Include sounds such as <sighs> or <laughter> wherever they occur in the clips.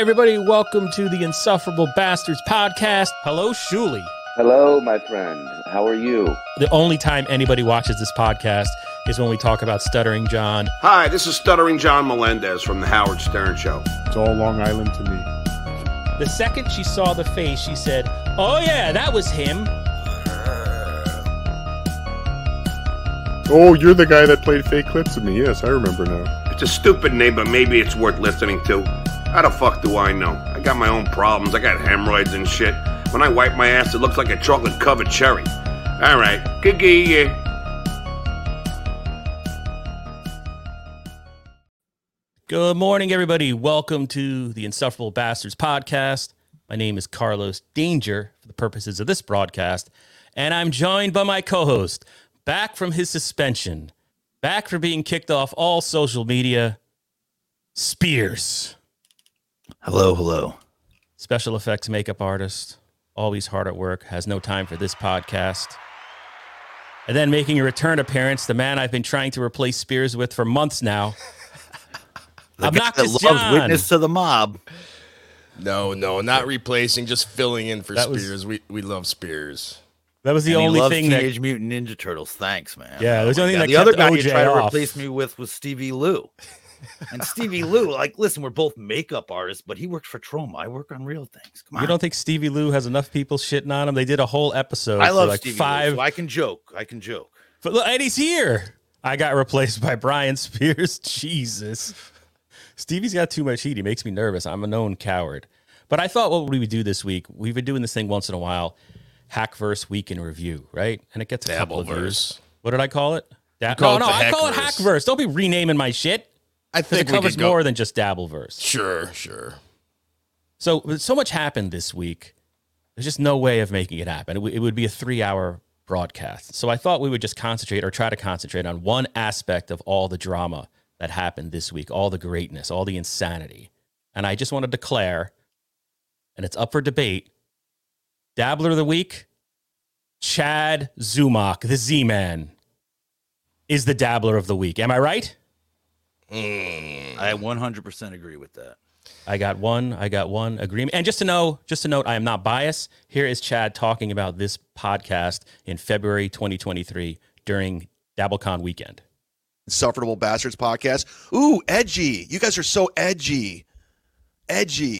everybody. Welcome to the Insufferable Bastards podcast. Hello, Shuli. Hello, my friend. How are you? The only time anybody watches this podcast is when we talk about Stuttering John. Hi, this is Stuttering John Melendez from The Howard Stern Show. It's all Long Island to me. The second she saw the face, she said, Oh, yeah, that was him. Oh, you're the guy that played fake clips of me. Yes, I remember now. It's a stupid name, but maybe it's worth listening to. How the fuck do I know? I got my own problems. I got hemorrhoids and shit. When I wipe my ass, it looks like a chocolate covered cherry. All right, good yeah. Good morning, everybody. Welcome to the Insufferable Bastards podcast. My name is Carlos Danger for the purposes of this broadcast, and I'm joined by my co host, back from his suspension, back from being kicked off all social media, Spears. Hello, hello. Special effects makeup artist, always hard at work, has no time for this podcast. And then making a return appearance, the man I've been trying to replace Spears with for months now. <laughs> I'm not the guy Obnoxious that loves John. witness to the mob. No, no, not replacing, just filling in for That was- Spears. We we love Spears. That was the And he only loves thing that Teenage Mutant Ninja Turtles. Thanks, man. Yeah, it was the oh only thing that the other kept guy you OJ tried to off. replace me with was Stevie Lou. And Stevie Lou, like, listen, we're both makeup artists, but he worked for Troma. I work on real things. Come on. You don't think Stevie Lou has enough people shitting on him? They did a whole episode. I love like Stevie five. Lou, so I can joke. I can joke. But look, and he's here. I got replaced by Brian Spears. <laughs> Jesus. Stevie's got too much heat. He makes me nervous. I'm a known coward. But I thought what would we do this week, we've been doing this thing once in a while, Hackverse Week in Review, right? And it gets a couple of views. Dabbleverse. What did I call it? Da- no, no, the I call it Hackverse. Hackverse. Don't be renaming my shit. I it think we covers more than just Dabbleverse. Sure, sure. So so much happened this week. There's just no way of making it happen. It, w- it would be a three hour broadcast. So I thought we would just concentrate or try to concentrate on one aspect of all the drama that happened this week, all the greatness, all the insanity. And I just want to declare, and it's up for debate, Dabbler of the Week, Chad Zumock, the Z Man, is the Dabbler of the Week. Am I right? Mm. I 100% agree with that. I got one. I got one agreement. And just to know, just to note, I am not biased. Here is Chad talking about this podcast in February 2023 during DabbleCon weekend. Insufferable Bastards podcast. Ooh, edgy. You guys are so edgy. Edgy.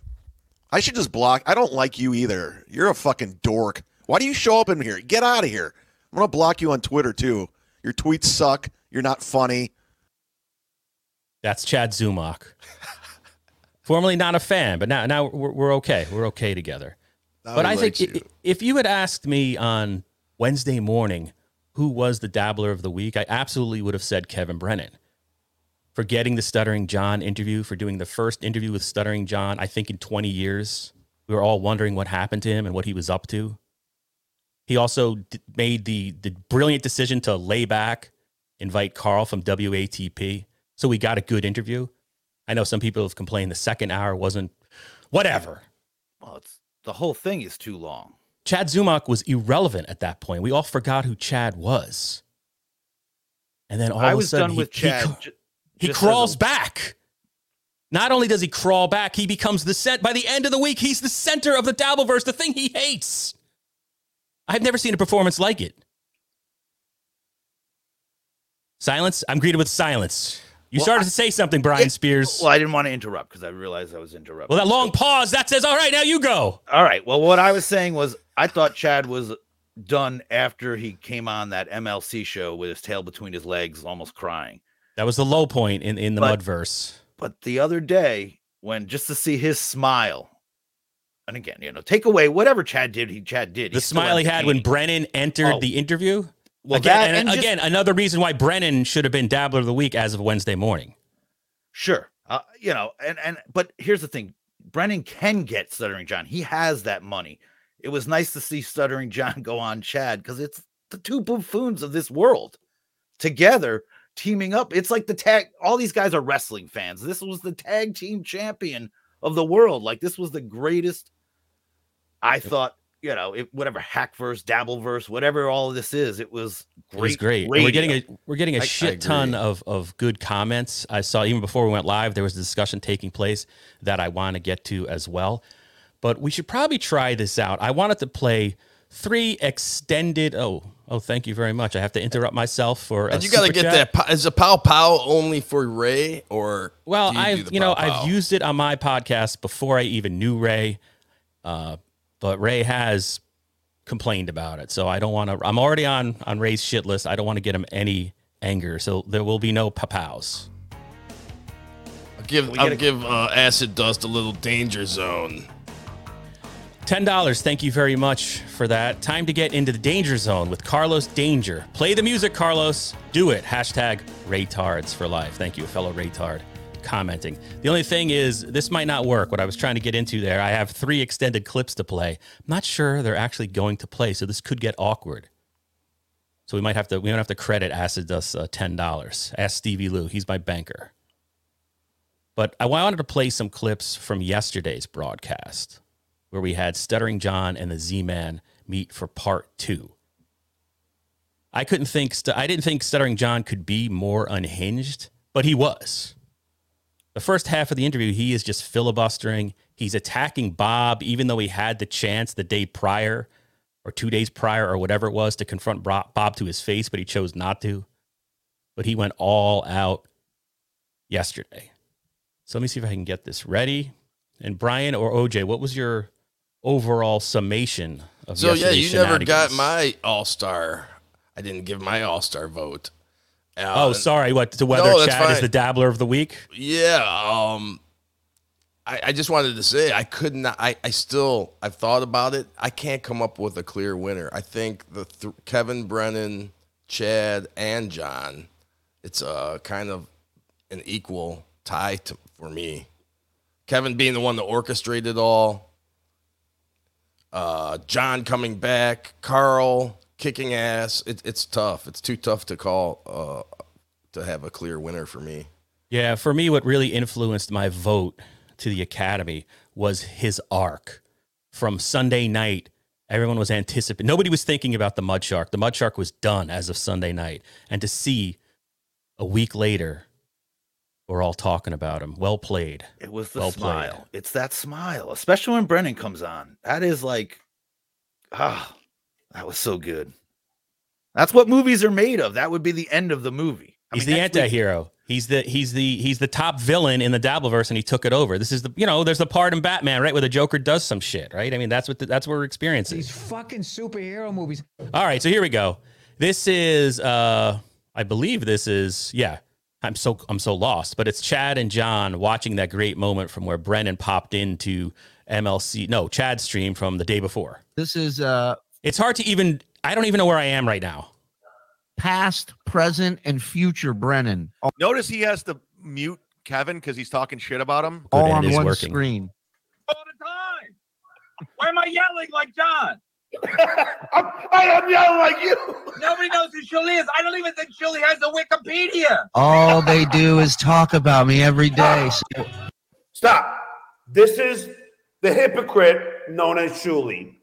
I should just block. I don't like you either. You're a fucking dork. Why do you show up in here? Get out of here. I'm going to block you on Twitter too. Your tweets suck. You're not funny. That's Chad Zumock. Formerly not a fan, but now now we're, we're okay. We're okay together. but I think i- if you had asked me on Wednesday morning who was the dabbler of the week, I absolutely would have said Kevin Brennan. For getting the Stuttering John interview, for doing the first interview with Stuttering John, I think in 20 years. We were all wondering what happened to him and what he was up to. He also d- made the, the brilliant decision to lay back, invite Carl from WATP. So we got a good interview. I know some people have complained the second hour wasn't whatever. Well, it's the whole thing is too long. Chad Zumock was irrelevant at that point. We all forgot who Chad was. And then all I of a sudden, he- he, Chad. cr- ju- he crawls a- back. Not only does he crawl back, he becomes the set. By the end of the week, he's the center of the Dabbleverse, the thing he hates. I've never seen a performance like it. Silence. I'm greeted with silence. You Well, started I- to say something, Brian Yeah, Spears. Well, I didn't want to interrupt because I realized I was interrupting. Well, that long pause that says, "All right, now you go." All right. Well, what I was saying was I thought Chad was done after he came on that MLC show with his tail between his legs, almost crying. That was the low point in in the But- Mudverse. But the other day, when just to see his smile, and again, you know, take away whatever Chad did, he Chad did. The smile he had when. Brennan entered Oh. the interview. Well, again, that- and, and just- again, another reason why Brennan should have been Dabbler of the Week as of Wednesday morning. Sure. Uh, you know, and and but here's the thing. Brennan can get Stuttering John. He has that money. It was nice to see Stuttering John go on Chad because it's the two buffoons of this world together teaming up. It's like the tag, all these guys are wrestling fans. This was the tag team champion of the world. Like this was the greatest, I thought, you know, it, whatever hackverse, dabbleverse, whatever all of this is, it was great. It was great. And We're getting a we're getting a shit ton of of good comments. I saw even before we went live, there was a discussion taking place that I want to get to as well. But we should probably try this out. I wanted to play three extended. Oh, oh, thank you very much. I have to interrupt myself for. And you got to get chat. that. Is a pow pow only for Ray or? Well, I've you know I've used it on my podcast before I even knew Ray. Uh, but Ray has complained about it. So I don't want to. I'm already on on Ray's shit list. I don't want to get him any anger. So there will be no papows. I'll give I'll give uh, acid dust a little danger zone. Ten dollars. Thank you very much for that. Time to get into the danger zone with Carlos Danger. Play the music, Carlos. Do it. Hashtag Raytards for life. Thank you, fellow Raytard commenting. The only thing is, this might not work. What I was trying to get into there, I have three extended clips to play. I'm not sure they're actually going to play, so this could get awkward. So we might have to we might have to credit Acid Dust uh, ten dollars. Ask Stevie Lou, he's my banker. But I wanted to play some clips from yesterday's broadcast, where we had Stuttering John and the Z Man meet for part two. I couldn't think I didn't think Stuttering John could be more unhinged, but he was. The first half of the interview, he is just filibustering. He's attacking Bob, even though he had the chance the day prior or two days prior or whatever it was to confront Bob to his face, but he chose not to. But he went all out yesterday. So let me see if I can get this ready. And Brian or OJ, what was your overall summation of this? so yeah you never got my all-star i didn't give my all-star vote uh, oh, sorry. What to whether no, is the dabbler of the week? Yeah. Um, I, I, just wanted to say I could not. I, I still I've thought about it. I can't come up with a clear winner. I think the th- Kevin Brennan, Chad, and John. It's a kind of an equal tie to, for me. Kevin being the one that orchestrated all. Uh, John coming back, Carl kicking ass. It, it's tough. It's too tough to call uh, to have a clear winner for me. Yeah, for me, what really influenced my vote to the Academy was his arc from Sunday night. Everyone was anticipating. Nobody was thinking about the Mud Shark. The Mud Shark was done as of Sunday night, and to see a week later, we're all talking about him. Well played. It was the well smile. Played. It's that smile, especially when Brennan comes on. That is like, ah, that was so good. That's what movies are made of. That would be the end of the movie. I he's mean, the anti-hero. Week- he's the he's the he's the top villain in the Dabbleverse, and he took it over. This is the you know there's the part in Batman right where the Joker does some shit right. I mean that's what the, that's what we're experiencing. These fucking superhero movies. All right, so here we go. This is uh I believe this is yeah. I'm so I'm so lost, but it's Chad and John watching that great moment from where Brennan popped into MLC no Chad's stream from the day before. This is uh it's hard to even. I don't even know where I am right now. Past, present, and future Brennan. Oh. Notice he has to mute Kevin because he's talking shit about him. Good, all on one working. screen. All the time. Why am I yelling like John? <laughs> I'm, I am yelling like you. Nobody knows who Shuli is. I don't even think Shuli has a Wikipedia. All they do is talk about me every day. So. Stop. This is the hypocrite known as Shuli.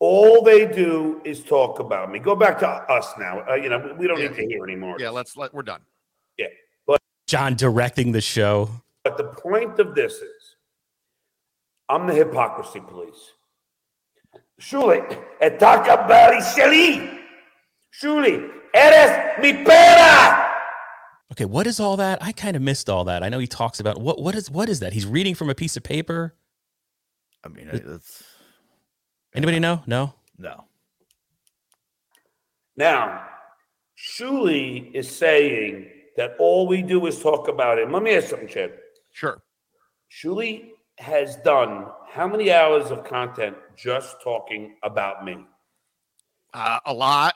All they do is talk about me. Go back to us now. Uh, you know, we don't yeah. need to hear anymore. Yeah, let's let we're done. Yeah, but John directing the show. But the point of this is, I'm the hypocrisy police. Surely, etaca bari sheli. Shuli, eres mi pera. Okay, what is all that? I kind of missed all that. I know he talks about what what is what is that? He's reading from a piece of paper. I mean, it's Anybody know? No. No. Now, Shuli is saying that all we do is talk about him. Let me ask something, Chad. Sure. Shuli has done how many hours of content just talking about me? Uh, a lot.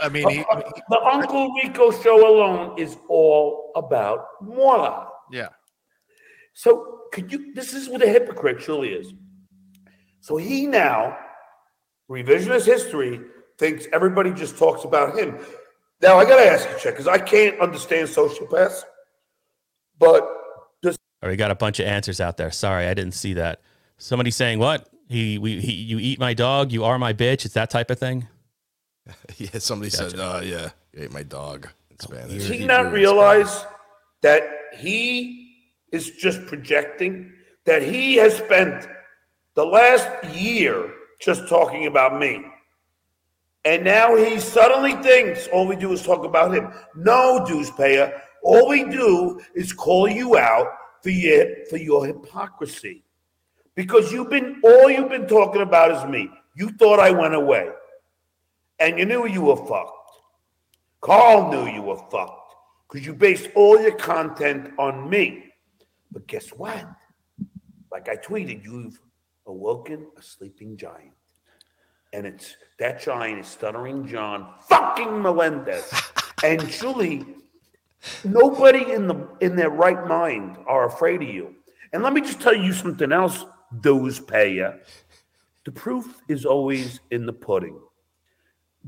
I mean, he, uh, the Uncle Rico show alone is all about moi. Yeah. So, could you? This is what a hypocrite truly is. So he now, revisionist history, thinks everybody just talks about him. Now I got to ask you, Chet, because I can't understand sociopaths, but just. Oh, we got a bunch of answers out there. Sorry, I didn't see that. Somebody saying what? He, we, he, you eat my dog, you are my bitch. It's that type of thing. <laughs> yeah, somebody said, uh, yeah, you ate my dog in Spanish. Does he not realize that he is just projecting? That he has spent the last year just talking about me. And now he suddenly thinks all we do is talk about him. No, dues payer. All we do is call you out for your for your hypocrisy. Because you've been all you've been talking about is me. You thought I went away. And you knew you were fucked. Carl knew you were fucked. Because you based all your content on me. But guess what? Like I tweeted, you've awoken a sleeping giant. And it's that giant is stuttering John fucking Melendez. <laughs> and Julie, nobody in the in their right mind are afraid of you. And let me just tell you something else, those pay you. The proof is always in the pudding.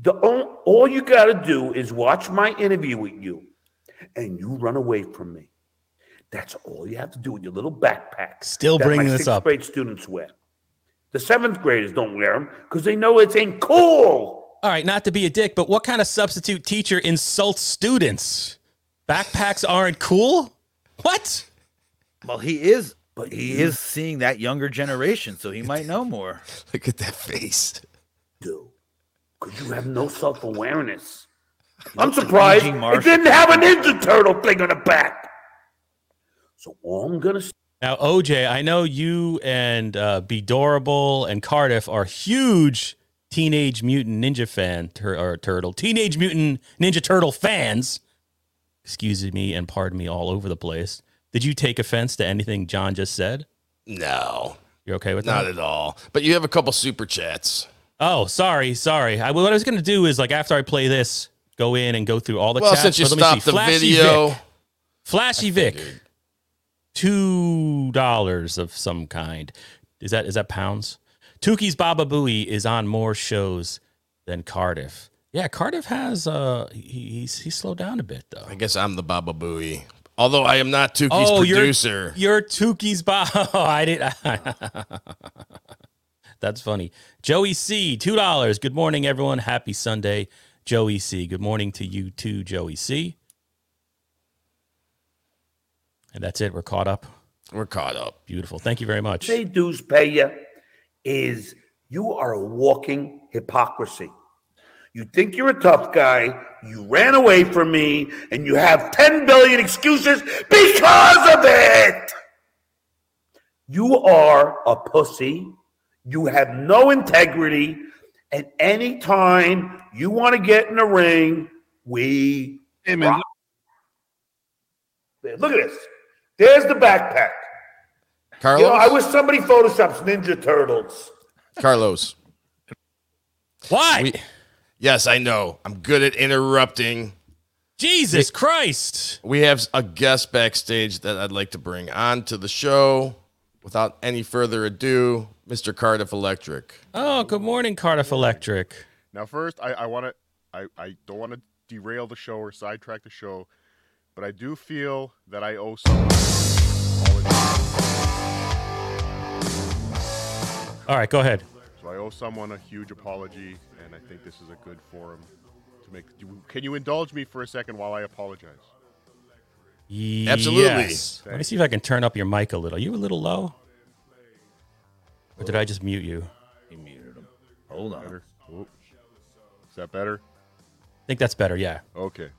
The all, all you got to do is watch my interview with you, and you run away from me. That's all you have to do with your little backpack. Still bringing this up. grade students wear. The seventh graders don't wear them because they know it ain't cool. All right, not to be a dick, but what kind of substitute teacher insults students? Backpacks aren't cool? What? Well, he is, but he is mm. seeing that younger generation, so he might know more. <laughs> Look at that face. Dude, because you have no self awareness. I'm surprised Eugene it didn't have a Ninja Turtle thing on the back. So all I'm gonna say Now, OJ, I know you and uh, Bedorable and Cardiff are huge Teenage Mutant Ninja fan tur- or turtle, Teenage Mutant Ninja Turtle fans. Excuse me and pardon me all over the place. Did you take offense to anything John just said? No, You're okay with that? not that? at all. But you have a couple super chats. Oh, sorry, sorry. I, what I was going to do is like after I play this, go in and go through all the Well, chats. since you But let me stopped see. the Flashy video, Vic. Flashy Vic, two dollars of some kind. Is that is that pounds? Tuki's Baba Booey is on more shows than Cardiff. Yeah, Cardiff has uh he, he's he's slowed down a bit though. I guess I'm the Baba Booey. Although I am not Tuki's Oh, you're- producer. You're Tuki's Baba. <laughs> Oh, I didn't. <laughs> That's funny. Joey C, two dollars. Good morning, everyone. Happy Sunday, Joey C. Good morning to you too, Joey C. And that's it. We're caught up. We're caught up. Beautiful. Thank you very much. say dues pay you is you are a walking hypocrisy. You think you're a tough guy, you ran away from me, and you have 10 billion excuses because of it. You are a pussy. You have no integrity. And anytime you want to get in the ring, we. rock. Look at this. There's the backpack. Carlos. You know, I wish somebody photoshops Ninja Turtles. Carlos. Why? We- yes, I know. I'm good at interrupting. Jesus Christ. We have a guest backstage that I'd like to bring on to the show. Without any further ado, Mr. Cardiff Electric. Oh, good morning, Cardiff Electric. Now, first, I, I want to, I, I don't want to derail the show or sidetrack the show, but I do feel that I owe someone. All right, go ahead. So I owe someone a huge apology, and I think this is a good forum to make. do- Can you indulge me for a second while I apologize? Absolutely. Yes. Let me see if I can turn up your mic a little. Are you a little low? Or did I just mute you? He muted him. Hold on. Is that better? I think that's better. Yeah. Okay.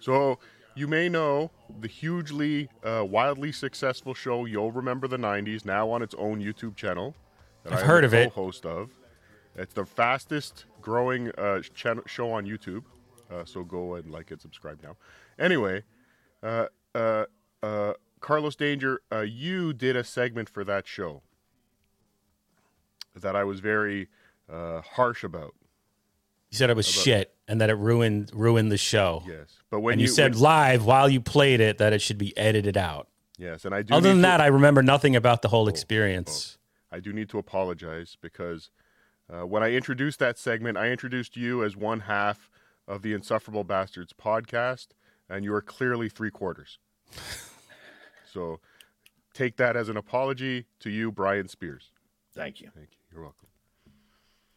So you may know the hugely, uh, wildly successful show "You'll Remember the '90s" now on its own YouTube channel. That I've heard of it. Co-host of. It's the fastest growing uh, channel show on YouTube. Uh, so go and like it, subscribe now. Anyway, uh, uh, uh, Carlos Danger, uh, you did a segment for that show that I was very uh, harsh about. You said it was About- shit and that it ruined ruined the show. Yes, but when and you, you- said when- live while you played it that it should be edited out. Yes, and I do. Other than to- that, I remember nothing about the Oh, whole experience. I do need to apologize because uh, when I introduced that segment, I introduced you as one half of the Insufferable Bastards podcast, and you are clearly three quarters. <laughs> so take that as an apology to you, Brian Spears. Thank you. Thank you. You're welcome.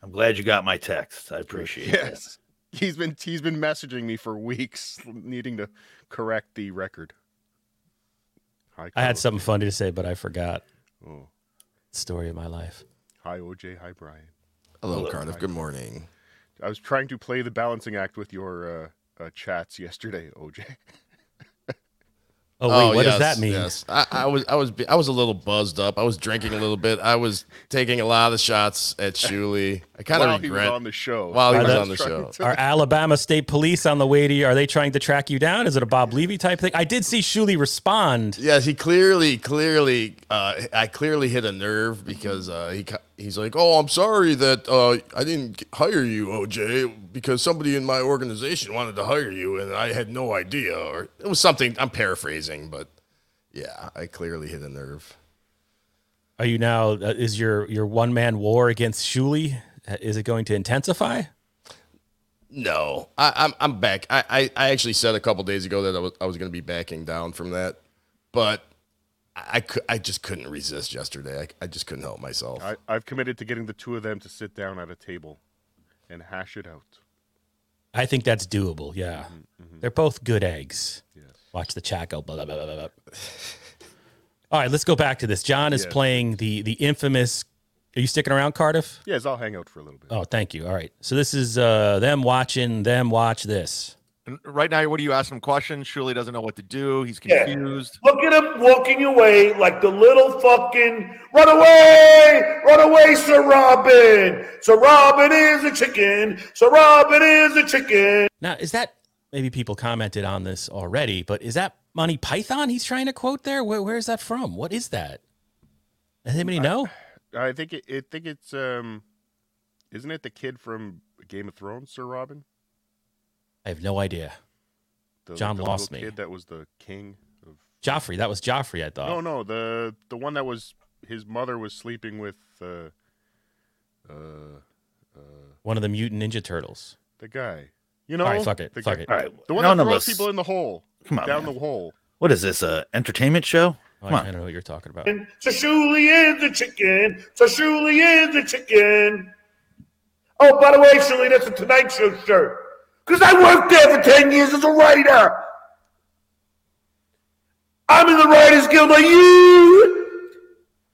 I'm glad you got my text. I appreciate it. Yes. <laughs> He's been he's been messaging me for weeks, needing to correct the record. Hi, I had something funny to say, but I forgot. Oh. Story of my life. Hi, OJ. Hi, Brian. Hello, Hello. Cardiff. Good morning. I was trying to play the balancing act with your uh, uh, chats yesterday, OJ. <laughs> Oh wait, what yes, does that mean? Yes, I, I was, I was, I was a little buzzed up. I was drinking a little bit. I was taking a lot of shots at Shuli. I kind While of he was regret on the show. while he Are was the- on the show. trying Are Alabama State Police on the way to you? Are they trying to track you down? Is it a Bob Levy type thing? I did see Shuli respond. Yes, he clearly, clearly, uh, I clearly hit a nerve because uh, he ca- he's like, "Oh, I'm sorry that uh, I didn't hire you, OJ, because somebody in my organization wanted to hire you, and I had no idea." Or it was something. I'm paraphrasing, but yeah, I clearly hit a nerve. Are you now? Uh, is your your one man war against Shuli? uh, Is it going to intensify? No, I, I'm I'm back. I, I, I actually said a couple days ago that I was I was going to be backing down from that, but I I, I just couldn't resist yesterday. I, I just couldn't help myself. I, I've committed to getting the two of them to sit down at a table and hash it out. I think that's doable. Yeah, they're both good eggs. Watch the chat go. Blah, blah, blah, blah, blah. All right, let's go back to this. John is Yes. playing the the infamous. Are you sticking around, Cardiff? Yes, I'll hang out for a little bit. Oh, thank you. All right, so this is uh, them watching them watch this. And right now, what do you ask him questions? Shuli doesn't know what to do. He's Yeah. confused. Look at him walking away like the little fucking run away, run away, Sir Robin. Sir Robin is a chicken. Sir Robin is a chicken. Now, is that maybe people commented on this already? But is that Monty Python he's trying to quote there? Where, where is that from? What is that? Does anybody know? I think it, I think it's um, isn't it the kid from Game of Thrones, Sir Robin? I have no idea. The, John the lost me. Kid that was the king of. Joffrey. That was Joffrey. I thought. No, no, the the one that was his mother was sleeping with uh, uh, uh, One of the mutant Ninja Turtles. the guy. You know, All right, fuck it, the fuck guy- it. All right, The one none that throws us- people in the hole. Come on, down man. the hole. What is this? A entertainment show? Oh, Come I on. don't know what you're talking about. So Shuli is a chicken. So Shuli is a chicken. Oh, by the way, Shuli, that's a Tonight Show shirt. Because I worked there for 10 years as a writer. I'm in the Writers Guild. Are you?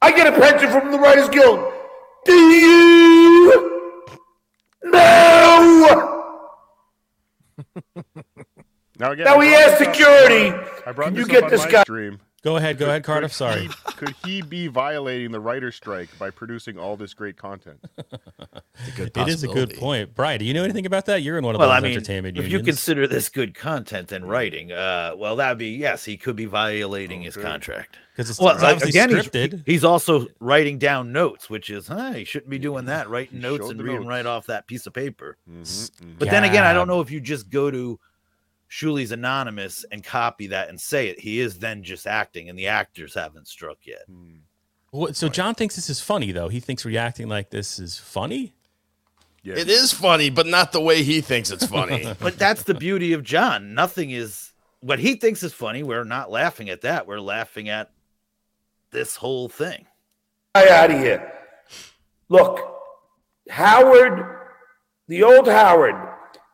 I get a pension from the Writers Guild. Do you? No! Now again, Now I we brought asked this up- security. I brought Can you get this guy? stream. Go ahead, go ahead, Could Cardiff. Sorry. he- <laughs> could he be violating the writer's strike by producing all this great content? <laughs> It's a good It is a good point. Brian, do you know anything about that? You're in one of Well, those I mean, entertainment if you consider this good content and writing, uh, well, that'd be yes, he could be violating his Okay. contract. because it's, Well, it's like, obviously again, he's, scripted. he's also writing down notes, which is, huh, he shouldn't be doing that, writing He notes and the reading notes. right off that piece of paper. Mhm, mhm. But then again, I don't know if you just go to Shuli's Anonymous and copy that and say it. He is then just acting, and the actors haven't struck yet. Hmm. What- so John thinks this is funny, though. He thinks reacting like this is funny. Yeah. It is funny, but not the way he thinks it's funny. <laughs> But that's the beauty of John. Nothing is what he thinks is funny. We're not laughing at that. We're laughing at this whole thing. guy out of here. Look, Howard, the old Howard,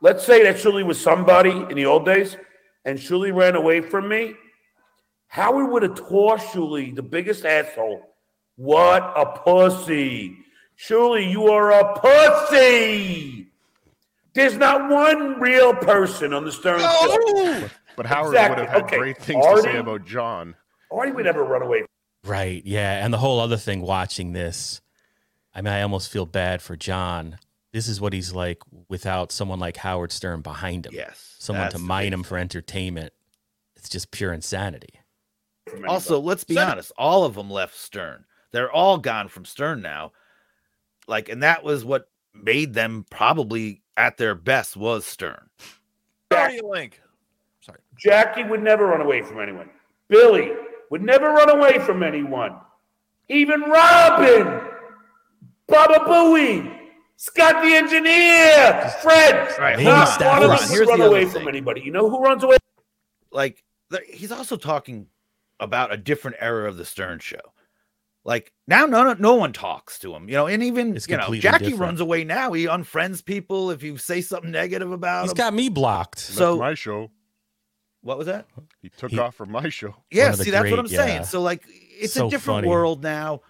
let's say that Shuli was somebody in the old days and Shuli ran away from me. Howard would have tore Shuli, the biggest asshole. What a pussy. Shuli, you are a pussy. There's not one real person on the Stern Show. But Howard Exactly. would have had Okay. great things to say about John. Artie would never run away. Right. Yeah. And the whole other thing watching this, I mean, I almost feel bad for John. This is what he's like without someone like Howard Stern behind him. Yes. Someone to mine him for entertainment. It's just pure insanity. Also, let's be honest, all of them left Stern. They're all gone from Stern now. Like, and that was what made them probably at their best was Stern. Artie Lange. Sorry. Jackie would never run away from anyone. Billy would never run away from anyone. Even Robin, Baba Booey, Scott the engineer, Fred. Right, hold Not on, one of us Here's run away thing. from anybody. You know who runs away? Like, he's also talking about a different era of the Stern show. Like now, no, no, no one talks to him, you know, and even It's you know, Jackie different. runs away now. He unfriends people if you say something negative about He's him. got me blocked. So- my show. what was that? He took He- off from my show. Yeah, of the see, that's what I'm great- saying. So like, it's So a different funny. world now.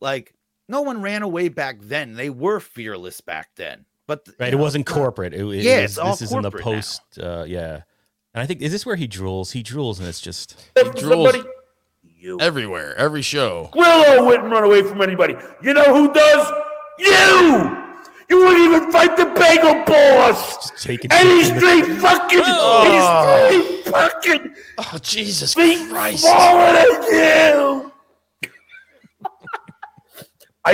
Like, no one ran away back then. They were fearless back then. But th- Right, you it know, wasn't corporate. It, it Yeah, was- it's all this is in the post. Uh, yeah, and I think is this where he drools? He drools, and it's just Drools Somebody, you. everywhere, every show. Willow wouldn't run away from anybody. You know who does? You! You wouldn't even fight the bagel boss! taking And he's shit the- straight fucking, Oh. he's straight fucking Oh Jesus Christ! smaller than you!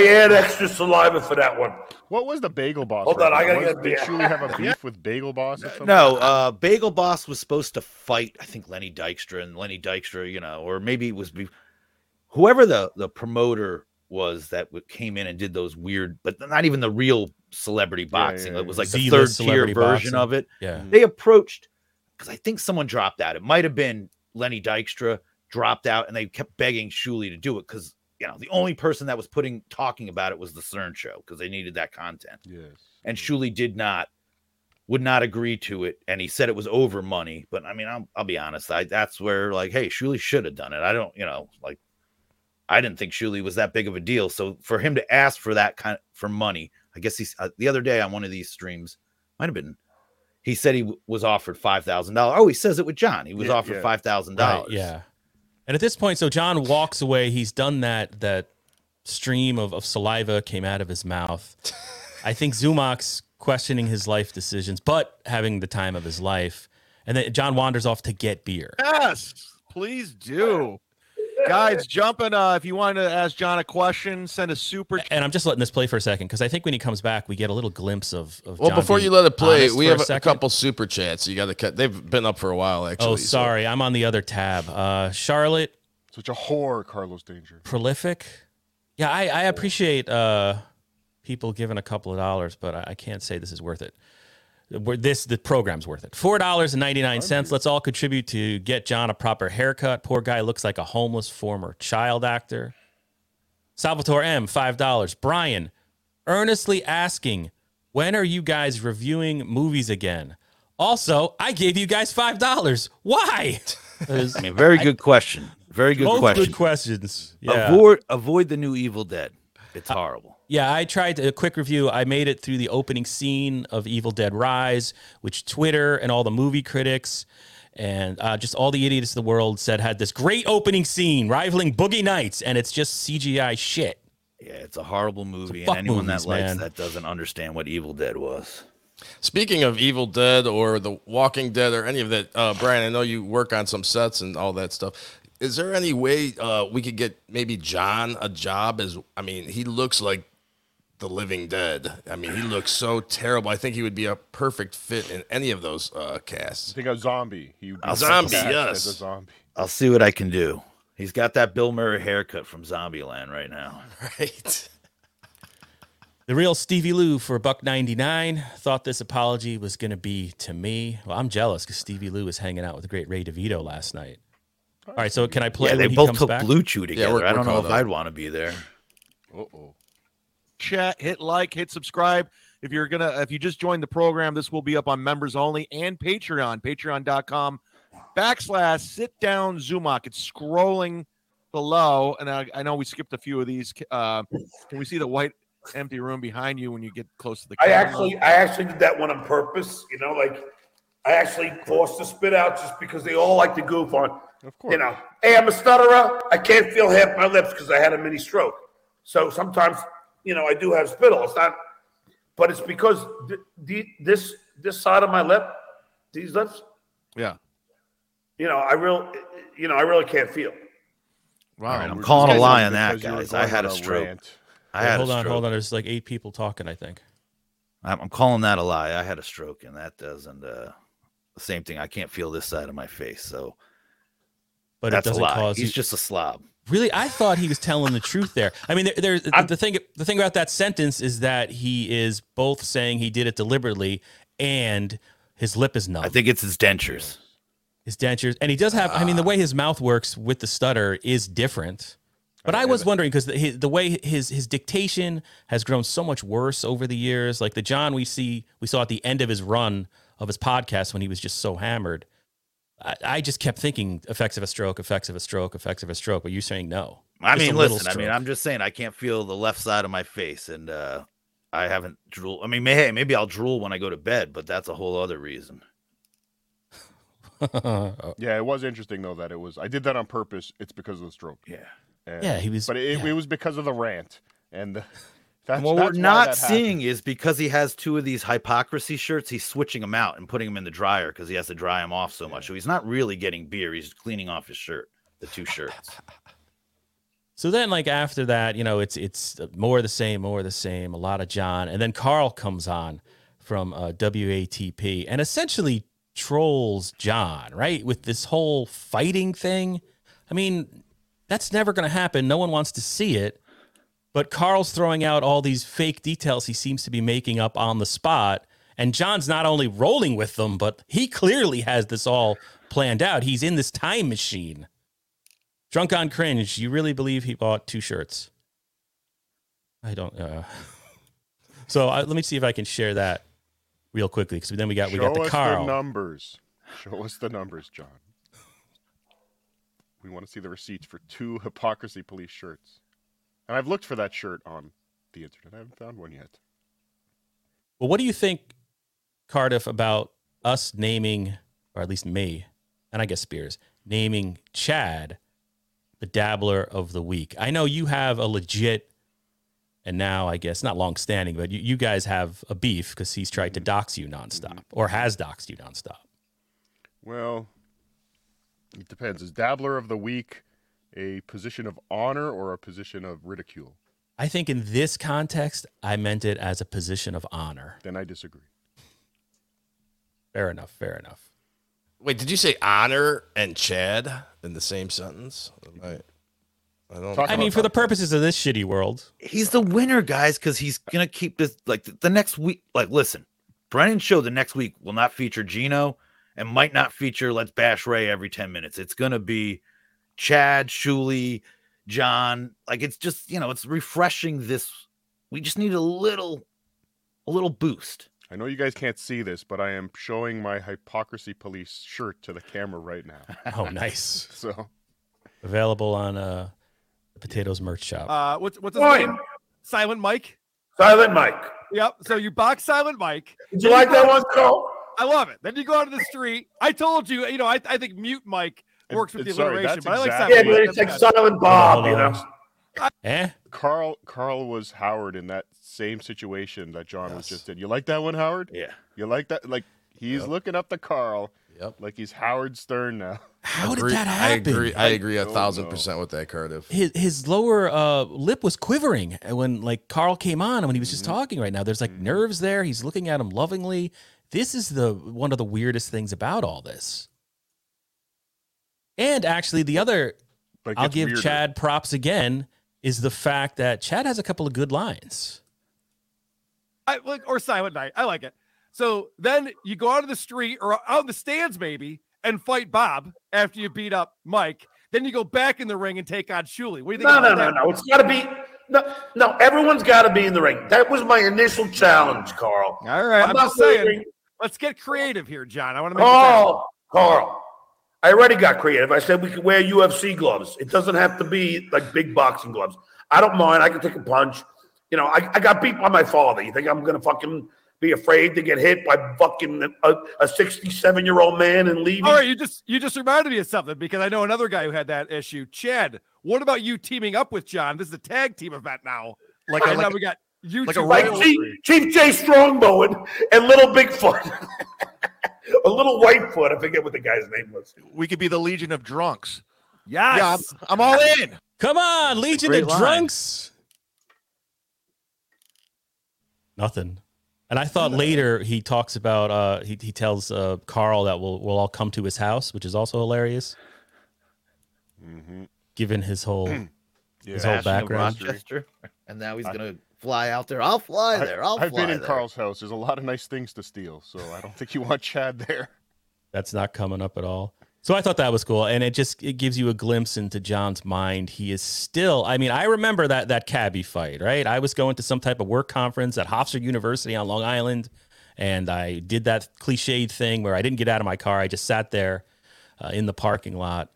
I add extra saliva for that one. What was the Bagel Boss? Hold on, I gotta Was- get Did the- Shuli have a <laughs> beef with Bagel Boss or something? No, uh, Bagel Boss was supposed to fight, I think Lenny Dykstra, and Lenny Dykstra, you know, or maybe it was be- whoever the the promoter was that came in and did those weird, but not even the real celebrity boxing. yeah, It was like the Z-list third tier version boxing. of it. yeah. They approached because I think someone dropped out. It might have been Lenny Dykstra dropped out, and they kept begging Shuli to do it because you know the only person that was putting talking about it was the Stern show because they needed that content Yes. and Shuli did not would not agree to it and he said it was over money but i mean i'll, I'll be honest I, that's where like hey shuli should have done it i don't you know like i didn't think shuli was that big of a deal so for him to ask for that kind of, for money i guess he's uh, the other day on one of these streams might have been he said he w- was offered $5000 oh he says it with john he was Yeah, offered yeah. $5000 Right, yeah. And at this point, so John walks away. He's done that. That stream of, of saliva came out of his mouth. I think Zumock's questioning his life decisions, but having the time of his life. And then John wanders off to get beer. Yes, please do. Guys, jumping. Uh, if you want to ask John a question, send a super. And I'm just letting this play for a second because I think when he comes back, we get a little glimpse of. of Well, John before you let it play, we have a, second. couple super chats. You got to cut. They've been up for a while, actually. Oh, so- sorry, I'm on the other tab. Uh, Charlotte, Such a whore, Carlos Danger. prolific. Yeah, I, I appreciate uh, people giving a couple of dollars, but I, I can't say this is worth it. We're, this the program's worth it. Four dollars and ninety nine cents. Let's all contribute to get John a proper haircut. Poor guy looks like a homeless former child actor. Salvatore M, five dollars. Brian, earnestly asking, when are you guys reviewing movies again? Also, I gave you guys five dollars. Why? <laughs> i mean very good question very good Both question good questions. Yeah. avoid avoid the new evil dead it's horrible Yeah, I tried a quick review. I made it through the opening scene of Evil Dead Rise, which Twitter and all the movie critics and uh, just all the idiots of the world said had this great opening scene rivaling Boogie Nights, and it's just CGI shit. Yeah, it's a horrible movie, fuck and anyone movies, that likes man. that doesn't understand what Evil Dead was. Speaking of Evil Dead or The Walking Dead or any of that, uh, Brian, I know you work on some sets and all that stuff. Is there any way uh, we could get maybe John a job? As I mean, he looks like the Living Dead. I mean, he looks so terrible. I think he would be a perfect fit in any of those uh, casts. I think a zombie. He would be A zombie, yes. A zombie. I'll see what I can do. He's got that Bill Murray haircut from Zombieland right now. <laughs> Right. The real Stevie Lou for buck ninety nine thought this apology was going to be to me. Well, I'm jealous because Stevie Lou was hanging out with the great Ray DeVito last night. All right, so can I play Yeah, when they he both comes took back? Blue Chew together. we're- I we're don't know if up. I'd want to be there. Uh oh. chat, hit like, hit subscribe. If you're gonna, if you just joined the program, this will be up on members only and Patreon, patreon.com backslash sit down Zumock. It's scrolling below, and I, I know we skipped a few of these. Uh, can we see the white empty room behind you when you get close to the I actually, I actually did that one on purpose. You know, like I actually forced the spit out just because they all like to goof on. Of course. You know, hey, I'm a stutterer. I can't feel half my lips because I had a mini stroke. So sometimes, you know, I do have spittle. It's not, but it's because th- the, this this side of my lip, these lips, yeah. you know, I real, you know, I really can't feel. Wow. All right, I'm calling a lie on that, you were guys. I had a stroke. rant. I had hold a on, stroke. hold on. There's like eight people talking. I think. I'm, I'm calling that a lie. I had a stroke, and that doesn't. Uh, the same thing. I can't feel this side of my face, so But that's it doesn't cause He's you. just a slob. Really, I thought he was telling the truth there. I mean, there, there, the thing the thing about that sentence is that he is both saying he did it deliberately and his lip is numb. I think it's his dentures. his dentures, and he does have. I mean, the ah. way his mouth works with the stutter is different. But I was wondering because the, the way his his dictation has grown so much worse over the years, like the John we see we saw at the end of his run of his podcast when he was just so hammered. I, I just kept thinking effects of a stroke, effects of a stroke, effects of a stroke. But you're saying no. I Just mean, listen. I mean. I'm just saying I can't feel the left side of my face, and uh I haven't drool. I mean, may, hey, maybe I'll drool when I go to bed, but that's a whole other reason. <laughs> Yeah, it was interesting though that it was. I did that on purpose. It's because of the stroke. Yeah. And- Yeah, he was- But it, yeah. it was because of the rant, and that's And what that's we're not that happened. seeing is because he has two of these hypocrisy shirts, he's switching them out and putting them in the dryer because he has to dry them off so much. So he's not really getting beer; he's cleaning off his shirt, the two shirts. <laughs> So then, like after that, you know, it's it's more of the same, more of the same. A lot of John, and then Carl comes on from uh, WATP and essentially trolls John, right, with this whole fighting thing. I mean, that's never going to happen. No one wants to see it. But Carl's throwing out all these fake details he seems to be making up on the spot. And John's not only rolling with them, but he clearly has this all planned out. He's in this time machine. Drunk on cringe. You really believe he bought two shirts? I don't. Uh... <laughs> So uh, let me see if I can share that real quickly because then we got we got Show the the numbers. Show us the numbers, John. We want to see the receipts for two hypocrisy police shirts. And I've looked for that shirt on the internet. I haven't found one yet. Well, what do you think, Cardiff, about us naming, or at least me, and I guess Spears, naming Chad the dabbler of the week? I know you have a legit, and now I guess not long standing, but you, you guys have a beef because he's tried to mm-hmm. dox you nonstop mm-hmm. or has doxed you nonstop. Well, it depends. Is dabbler of the week a position of honor or a position of ridicule? I think in this context, I meant it as a position of honor. Then I disagree. Fair enough. Fair enough. Wait, did you say honor and Chad in the same sentence? I, I don't. I mean, for the purposes of this shitty world, He's the winner, guys, because he's gonna keep this like the, the next week. Like, listen, Brennan's show the next week will not feature Gino and might not feature Let's Bash Ray every 10 minutes. It's gonna be Chad, Shuli, John. Like it's just, you know, it's refreshing this. We just need a little a little boost. I know you guys can't see this, but I am showing my hypocrisy police shirt to the camera right now. <laughs> oh, nice. So Available on uh, the Potatoes merch shop. Uh, what's what's his Fine. name? Silent Mike. Silent Mike. Yep. So you box Silent Mike. Did you like that one, Carl? I love it. Then you go out to the street. I told you, you know, I, I think mute Mike works with the it's- sorry, alliteration, that's but I like exactly- Silent Yeah, but it's like good. Silent Bob, you know. Eh? Carl Carl was Howard in that same situation that John was just in. You like that one, Howard? Yeah. You like that? Like he's looking up to Carl. Yep. Like he's Howard Stern now. How agree- did that happen? I happen? agree. I agree I a thousand know. percent with that, Cardiff. his his lower uh, lip was quivering when like Carl came on and when he was just talking right now. There's like nerves there. He's looking at him lovingly. This is the one of the weirdest things about all this. And actually, the other but I'll give weirder. Chad props again is the fact that Chad has a couple of good lines. I like or Silent Night. I like it. So then you go out of the street or out in the stands maybe and fight Bob after you beat up Mike. Then you go back in the ring and take on Shuli. What do you think? No, about no, no, that? no. It's got to be. No, no. Everyone's got to be in the ring. That was my initial challenge, Carl. All right, I'm I'm, not just saying. Let's get creative here, John. I want to make. this happen. Oh, Carl. I already got creative. I said we could wear UFC gloves. It doesn't have to be like big boxing gloves. I don't mind. I can take a punch. You know, I, I got beat by my father. You think I'm gonna fucking be afraid to get hit by fucking a 67 year old man and leave? All right, you just you just reminded me of something because I know another guy who had that issue. Chad, what about you teaming up with John? This is a tag team event now. Like a- and like now we got you like a Like Chief, Street. Chief Jay Strongbow and Little Bigfoot. <laughs> a little Whitefoot. I forget what the guy's name was. We could be the Legion of Drunks. Yes. Yeah, I'm, I'm all in. Come on, Legion of line. Drunks. Nothing. And I thought later he talks about uh he, he tells uh Carl that we'll we'll all come to his house, which is also hilarious. Given his whole Yeah. <clears throat> his whole Bashing background. Rochester, and now he's gonna fly out there. I'll fly there. I'll I've fly been in there. Carl's house. There's a lot of nice things to steal, so I don't think you want Chad there. That's not coming up at all. So I thought that was cool, and it just it gives you a glimpse into John's mind. He is still. I mean, I remember that that cabbie fight, right? I was going to some type of work conference at Hofstra University on Long Island, and I did that cliched thing where I didn't get out of my car. I just sat there uh, in the parking lot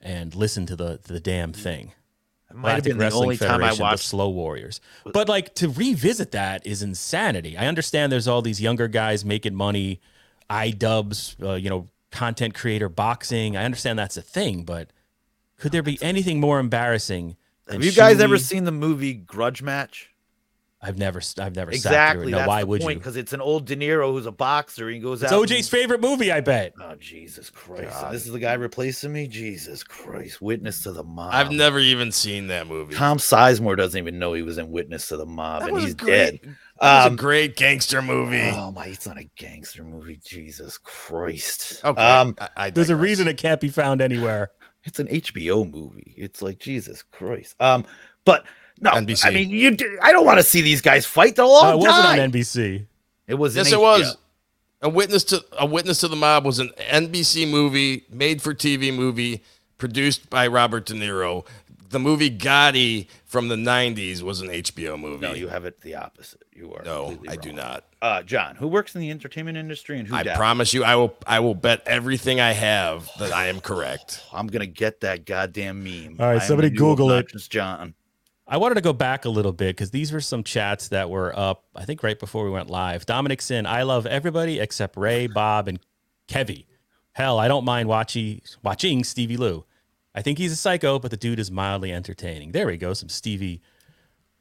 and listened to the the damn thing. It might have been the Wrestling only time I Federation, the watched. Slow Warriors. But like to revisit that is insanity. I understand there's all these younger guys making money, iDubbbz, uh, you know, content creator boxing. I understand that's a thing, but could there be anything more embarrassing? Than Have you guys ever seen the movie Grudge Match? I've never, I've never sat Exactly. through it. No, that's why the would point, you? Because it's an old De Niro who's a boxer. He goes It's out. OJ's favorite movie, I bet. Oh Jesus Christ! And this is the guy replacing me. Jesus Christ! Witness to the mob. I've never even seen that movie. Tom Sizemore doesn't even know he was in Witness to the Mob, That and he's great- dead. That was Um, a great gangster movie. Oh my, it's not a gangster movie. Jesus Christ. Okay, Um, I, I There's a reason it can't be found anywhere. it's an HBO movie. It's like Jesus Christ. Um, but no, NBC. I mean, you. do- I don't want to see these guys fight. They'll all Uh, it wasn't on NBC. It was. Yes, in it was. A witness to a witness to the mob was an NBC movie, made for TV movie, produced by Robert De Niro. The movie Gotti from the '90s was an HBO movie. No, you have it the opposite. You are. No, completely I do not. Uh, John, who works in the entertainment industry and who? I doubts? promise you, I will. I will bet everything I have that I am correct. I'm gonna get that goddamn meme. All right, I somebody Google it. obnoxious John. I wanted to go back a little bit because these were some chats that were up, I think, right before we went live. Dominic Sin, I love everybody except Ray, Bob, and Kevy. Hell, I don't mind watching watching Stevie Lou. I think he's a psycho, but the dude is mildly entertaining. There we go, some Stevie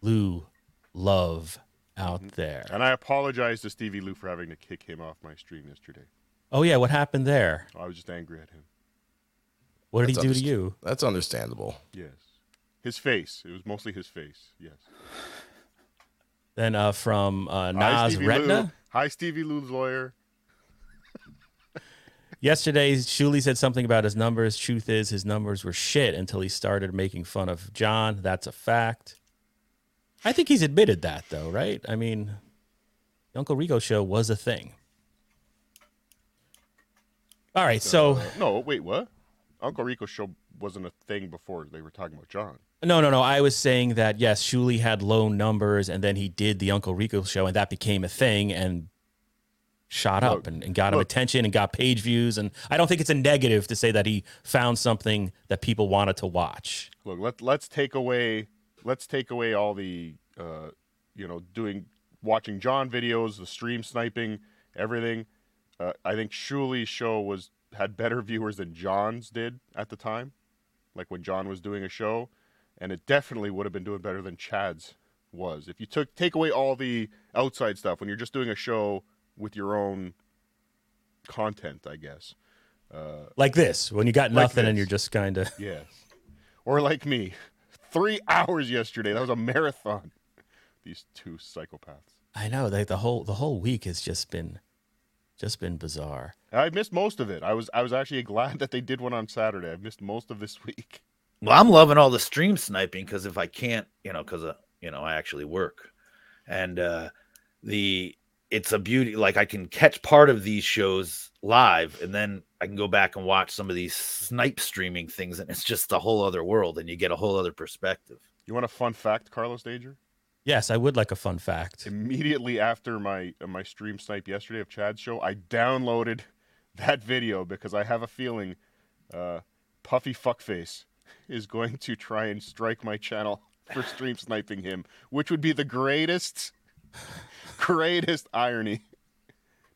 Lou love out mm-hmm. there. And I apologize to Stevie Lou for having to kick him off my stream yesterday. Oh yeah, what happened there? I was just angry at him. What did That's he do to you? That's understandable. Yes. His face. It was mostly his face. Yes. Then uh, from uh, Hi, Nas Stevie Retina. Lou. Hi, Stevie Lou's lawyer. Yesterday, Shuli said something about his numbers. Truth is, his numbers were shit until he started making fun of John. That's a fact. I think he's admitted that, though, right? I mean, the Uncle Rico show was a thing. All right, so Uh, no, wait, what? Uncle Rico show wasn't a thing before they were talking about John. No, no, no. I was saying that yes, Shuli had low numbers, and then he did the Uncle Rico show, and that became a thing and shot up and, and got him attention and got page views. And I don't think it's a negative to say that he found something that people wanted to watch. Look, let let's take away let's take away all the uh, you know doing watching John videos, the stream sniping, everything. Uh, I think Shuli's show was had better <laughs> viewers than John's did at the time, like when John was doing a show, and it definitely would have been doing better than Chad's was. If you took take away all the outside stuff when you're just doing a show with your own content, I guess. Uh, Like this, when you got Like nothing and you're just kind of. <laughs> Yes. Or like me, three <laughs> hours yesterday. That was a marathon. These two psychopaths. I know they, the whole the whole week has just been, just been bizarre. I missed most of it. I was I was actually glad <laughs> that they did one on Saturday. I've missed most of this week. Well, I'm loving all the stream sniping because if I can't, you know, because uh, you know I actually work, and uh, the it's a beauty. Like I can catch part of these shows live, and then I can go back and watch some of these snipe streaming things, and it's just a whole other world, and you get a whole other perspective. You want a fun fact, Carlos Danger? Yes, I would like a fun fact. Immediately after my uh, my stream snipe yesterday of Chad's show, I downloaded <laughs> that video because I have a feeling uh, Puffy Fuckface is going to try and strike my channel for stream sniping him, which would be the greatest, greatest irony.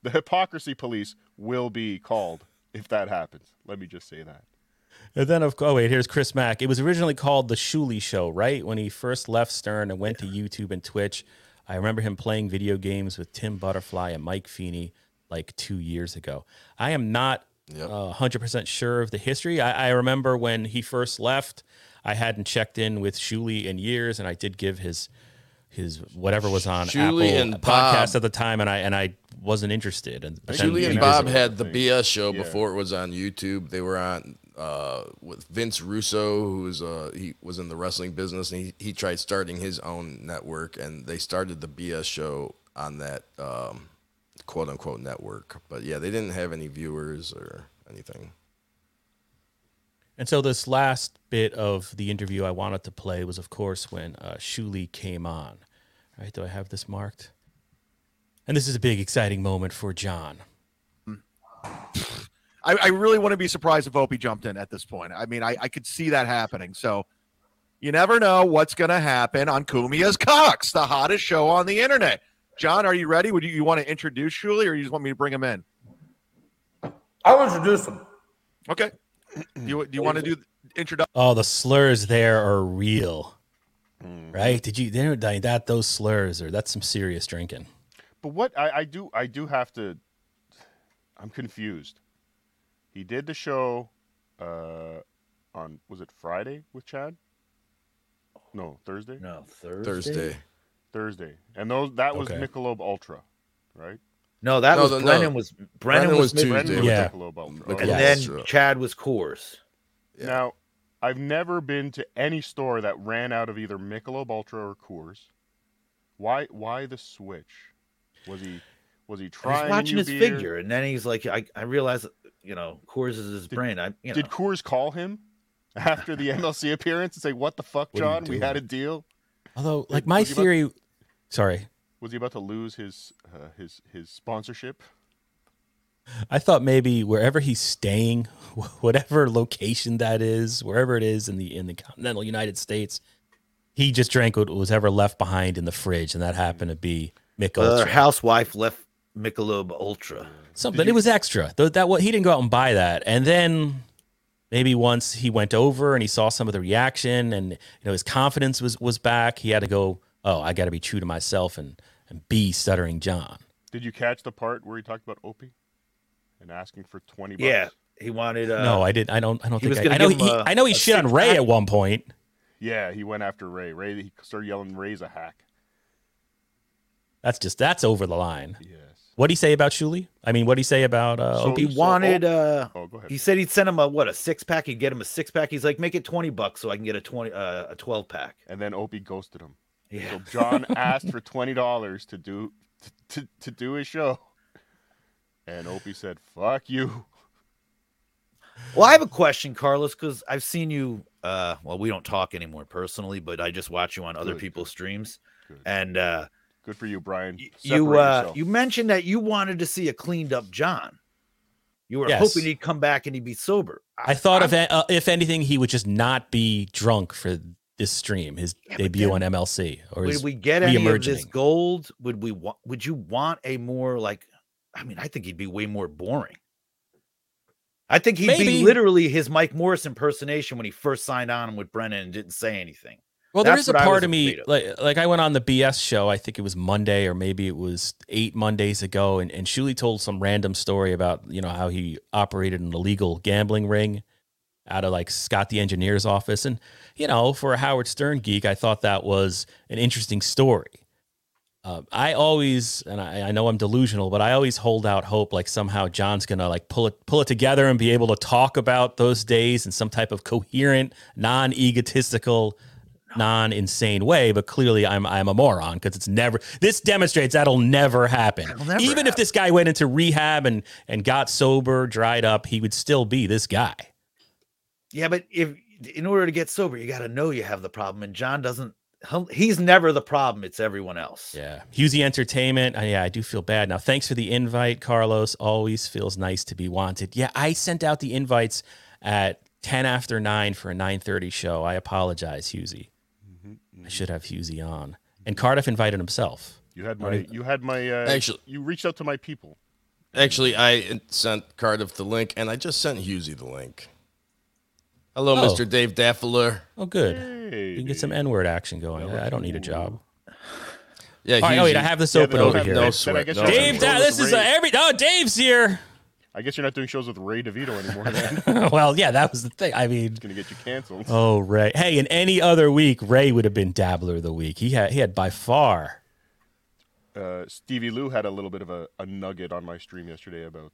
The hypocrisy police will be called if that happens. Let me just say that. And then, of oh wait, here's Chris Mack. It was originally called the Shuli Show, right? When he first left Stern and went to YouTube and Twitch. I remember him playing video games with Tim Butterly and Mike Feeney like two years ago. I am not uh, 100% sure of the history. I, I remember when he first left, I hadn't checked in with Shuli in years, and I did give his his whatever was on Shuli Apple and podcast Bob- at the time, and I and I wasn't interested. And but then Shuli and. Bob had the BS show Yeah. before it was on YouTube. They were on uh, with Vince Russo, who was uh, he was in the wrestling business, and he, he tried starting his own network, and they started the BS show on that um, quote unquote network. But yeah, they didn't have any viewers or anything. And so this last bit of the interview I wanted to play was, of course, when uh, Shuli came on. All right, do I have this marked? And this is a big, exciting moment for John. I, I really wouldn't be surprised if Opie jumped in at this point. I mean, I, I could see that happening. So you never know what's going to happen on Kumia's Cox, the hottest show on the internet. John, are you ready? Would you, you want to introduce Shuli or you just want me to bring him in? I'll introduce him. Okay. Do you, do you want to do introduction? Oh, the slurs there are real, right? Did you? They're that those slurs are that's some serious drinking. But what I, I do I do have to I'm confused. He did the show uh on was it Friday with Chad? No, Thursday? No, Thursday. Thursday. Thursday. And those that was Okay. Michelob Ultra, right? No, that No, was no, no. Was Brennan, Brennan was, was mid- Tuesday. Was Yeah. Michelob Ultra. Michelob Okay. and then Ultra. Chad was Coors. Yeah. Now, I've never been to any store that ran out of either Michelob Ultra or Coors. Why why the switch? Was he was he I trying was watching new his beer? figure, and then he's like, I, I realized, you know, Coors is his brain. I, you know, Did Coors call him <laughs> after the <laughs> MLC appearance and say, "What the fuck, What are you John? We had a deal." Although, like my was he theory, sorry, Was he about to lose his uh, his his sponsorship? I thought maybe wherever he's staying, <laughs> whatever location that is, wherever it is in the in the continental United States, he just drank what was ever left behind in the fridge, and that happened to be Mick uh, housewife left Michelob Ultra. Something. It was extra. Th- That what he didn't go out and buy that, and then maybe once he went over and he saw some of the reaction, and you know his confidence was was back. He had to go. Oh, I got to be true to myself and and be stuttering John. Did you catch the part where he talked about Opie and asking for twenty bucks? Yeah, he wanted. Uh, no, I didn't. I don't. I don't think. I, gonna I know. He, a- I know he shit on Ray pack. at one point. Yeah, he went after Ray. Ray he started yelling, "Ray's a hack." That's just that's over the line. Yes. What would he say about Shuli? I mean, what would he say about uh, So- Opie? He wanted. oh, uh oh, go ahead. He said he'd send him a what a six pack. He'd get him a six pack. He's like, make it twenty bucks so I can get a twenty uh, a twelve pack. And then Opie ghosted him. Yeah. So John <laughs> asked for twenty dollars to do to, to do his show, and Opie said, "Fuck you." Well, I have a question, Carlos, because I've seen you. Uh, well, we don't talk anymore personally, but I just watch you on other Good, people's streams, Good. and uh, Good for you, Brian. you uh, you mentioned that you wanted to see a cleaned up John. You were Yes. hoping he'd come back and he'd be sober. I thought if uh, if anything, he would just not be drunk for this stream, his but debut on MLC, or would we get any of this gold? Would we want? Would you want a more like? I mean, I think he'd be way more boring. I think he'd Maybe. be literally his Mike Morris impersonation when he first signed on with Brennan and didn't say anything. Well, there That's is a part of me of. like like I went on the BS show. I think it was Monday or maybe it was eight Mondays ago, and and Shuli told some random story about you know how he operated an illegal gambling ring out of like Scott the engineer's office, and you know for a Howard Stern geek, I thought that was an interesting story. Uh, I always, and I, I know I'm delusional, but I always hold out hope like somehow John's gonna like pull it pull it together and be able to talk about those days in some type of coherent, non-egotistical, non-insane way. But clearly, I'm I'm a moron because it's never. This demonstrates that'll never happen. never Even if this guy went into rehab and and got sober, dried up, he would still be this guy. Yeah, but if in order to get sober, you got to know you have the problem, and John doesn't. He's never the problem; it's everyone else. Yeah. Husey Entertainment. Uh, yeah, I do feel bad. Now, thanks for the invite, Carlos. Always feels nice to be wanted. Yeah, I sent out the invites at 10 after 9 for a 9.30 show. I apologize, Husey. I should have Husey on. And Cardiff invited himself. You had my did- you had my uh, Actually- you reached out to my people. Actually, I sent Cardiff the link, and I just sent Husey the link. Hello, Oh. Mr. Dave Daffler. Oh, good. Hey, You can get some N-word action going. I I don't need a job. Yeah, All right, oh, wait, I have this Yeah, open then over here. No sweat. no you're not sweat. Dave, Da- this is uh, Ray- every. Oh, Dave's here. I guess you're not doing shows with Ray DeVito anymore. <laughs> Then well, yeah, that was the thing. I mean, it's gonna get you canceled. oh, Ray. Hey, in any other week, Ray would have been Dabbler of the week. He had he had by far. Uh, Stevie Lou had a little bit of a, a nugget on my stream yesterday about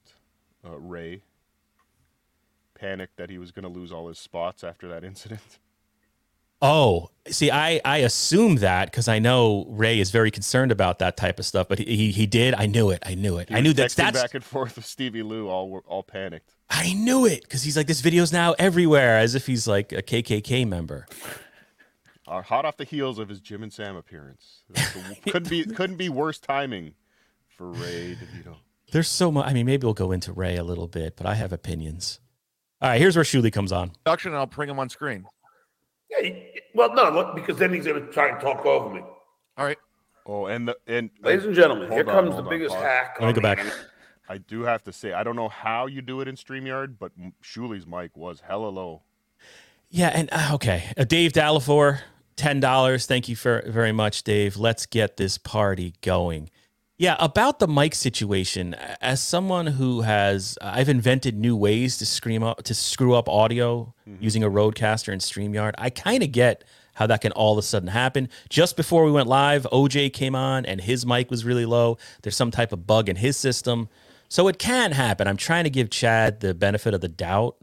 uh, Ray. Panicked that he was gonna lose all his spots after that incident. <laughs> Oh, see, I I assume that because I know Ray is very concerned about that type of stuff, but he he, did. I knew it. I knew it. He I knew that. That's back and forth with Stevie Lou, all all panicked. I knew it because he's like this video's now everywhere, as if he's like a KKK member. <laughs> Uh, hot off the heels of his Jim and Sam appearance, <laughs> couldn't be couldn't be worse timing for Ray DeVito. There's so much. I mean, maybe we'll go into Ray a little bit, but I have opinions. All right, here's where Shuli comes on. Production, and I'll bring him on screen. Yeah, he- well, no, look, because then he's going to try and talk over me. All right. Oh, and the and Ladies and gentlemen, here on, comes the on, biggest pause. hack. Let me go back. I do have to say, I don't know how you do it in StreamYard, but M- Shuli's mic was hella low. Yeah, and uh, okay, uh, Dave Dallafor, ten dollars. Thank you for very much, Dave. Let's get this party going. Yeah, about the mic situation. As someone who has, I've invented new ways to scream up to screw up audio mm-hmm. using a RodeCaster and Streamyard. I kind of get how that can all of a sudden happen. Just before we went live, OJ came on and his mic was really low. There's some type of bug in his system, so it can happen. I'm trying to give Chad the benefit of the doubt.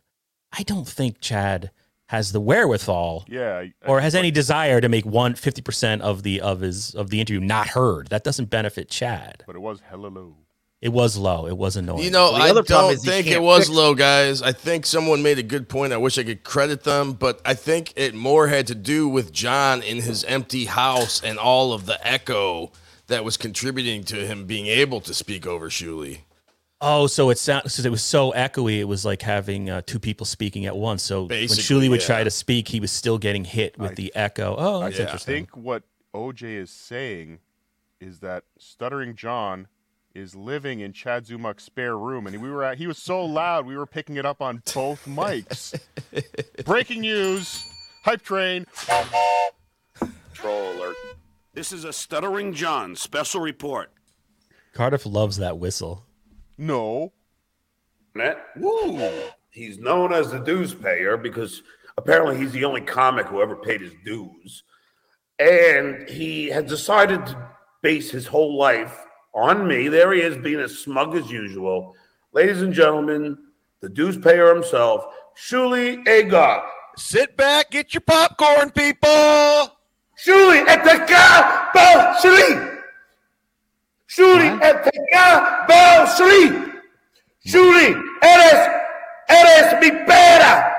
I don't think Chad has the wherewithal Yeah, or has any desire to make one 50% of the of his of the interview not heard. That doesn't benefit Chad. but it was hella low. It was low. It was annoying. You know, the I other don't think it was fix- low, guys. I think someone made a good point. I wish I could credit them, but I think it more had to do with John in his empty house and all of the echo that was contributing to him being able to speak over Shuli. Oh, so it sounds so it was so echoey. It was like having uh, two people speaking at once. So Basically, when Shuli would yeah. try to speak, he was still getting hit with I- the echo. Oh, that's I interesting. I think what OJ is saying is that Stuttering John is living in Chad Zumock's spare room, and we were at, he was so loud we were picking it up on both <laughs> mics. Breaking news! Hype train. Troll alert. This is a Stuttering John special report. Cardiff loves that whistle. No, Net. Woo! He's known as the dues payer because apparently he's the only comic who ever paid his dues. And he has decided to base his whole life on me. There he is, being as smug as usual. Ladies and gentlemen, the dues payer himself, Shuli Agog. Sit back, get your popcorn, people. Shuli at the car, Shuli. Shuli at the car, Shuli. Shuli, eres, eres mi pera.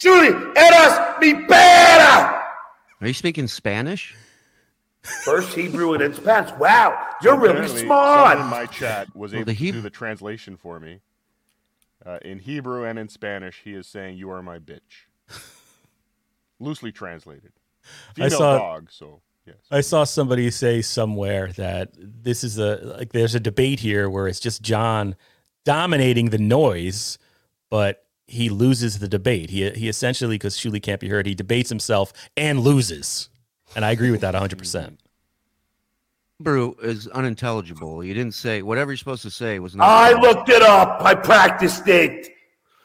Shuli, eres mi pera. Are you speaking Spanish? First Hebrew and then Spanish. Wow, you're really Apparently, smart. Someone in my chat was Well, able the to do the translation for me. Uh, in Hebrew and in Spanish, he is saying, "You are my bitch." <laughs> Loosely translated. I Female saw- dog. So yes. I saw somebody say somewhere that this is a like there's a debate here where it's just John dominating the noise, but he loses the debate. He he essentially because Shuli can't be heard, he debates himself and loses. And I agree with that 100%. Hebrew is unintelligible. You didn't say whatever you're supposed to say was not. I looked it up. I practiced it.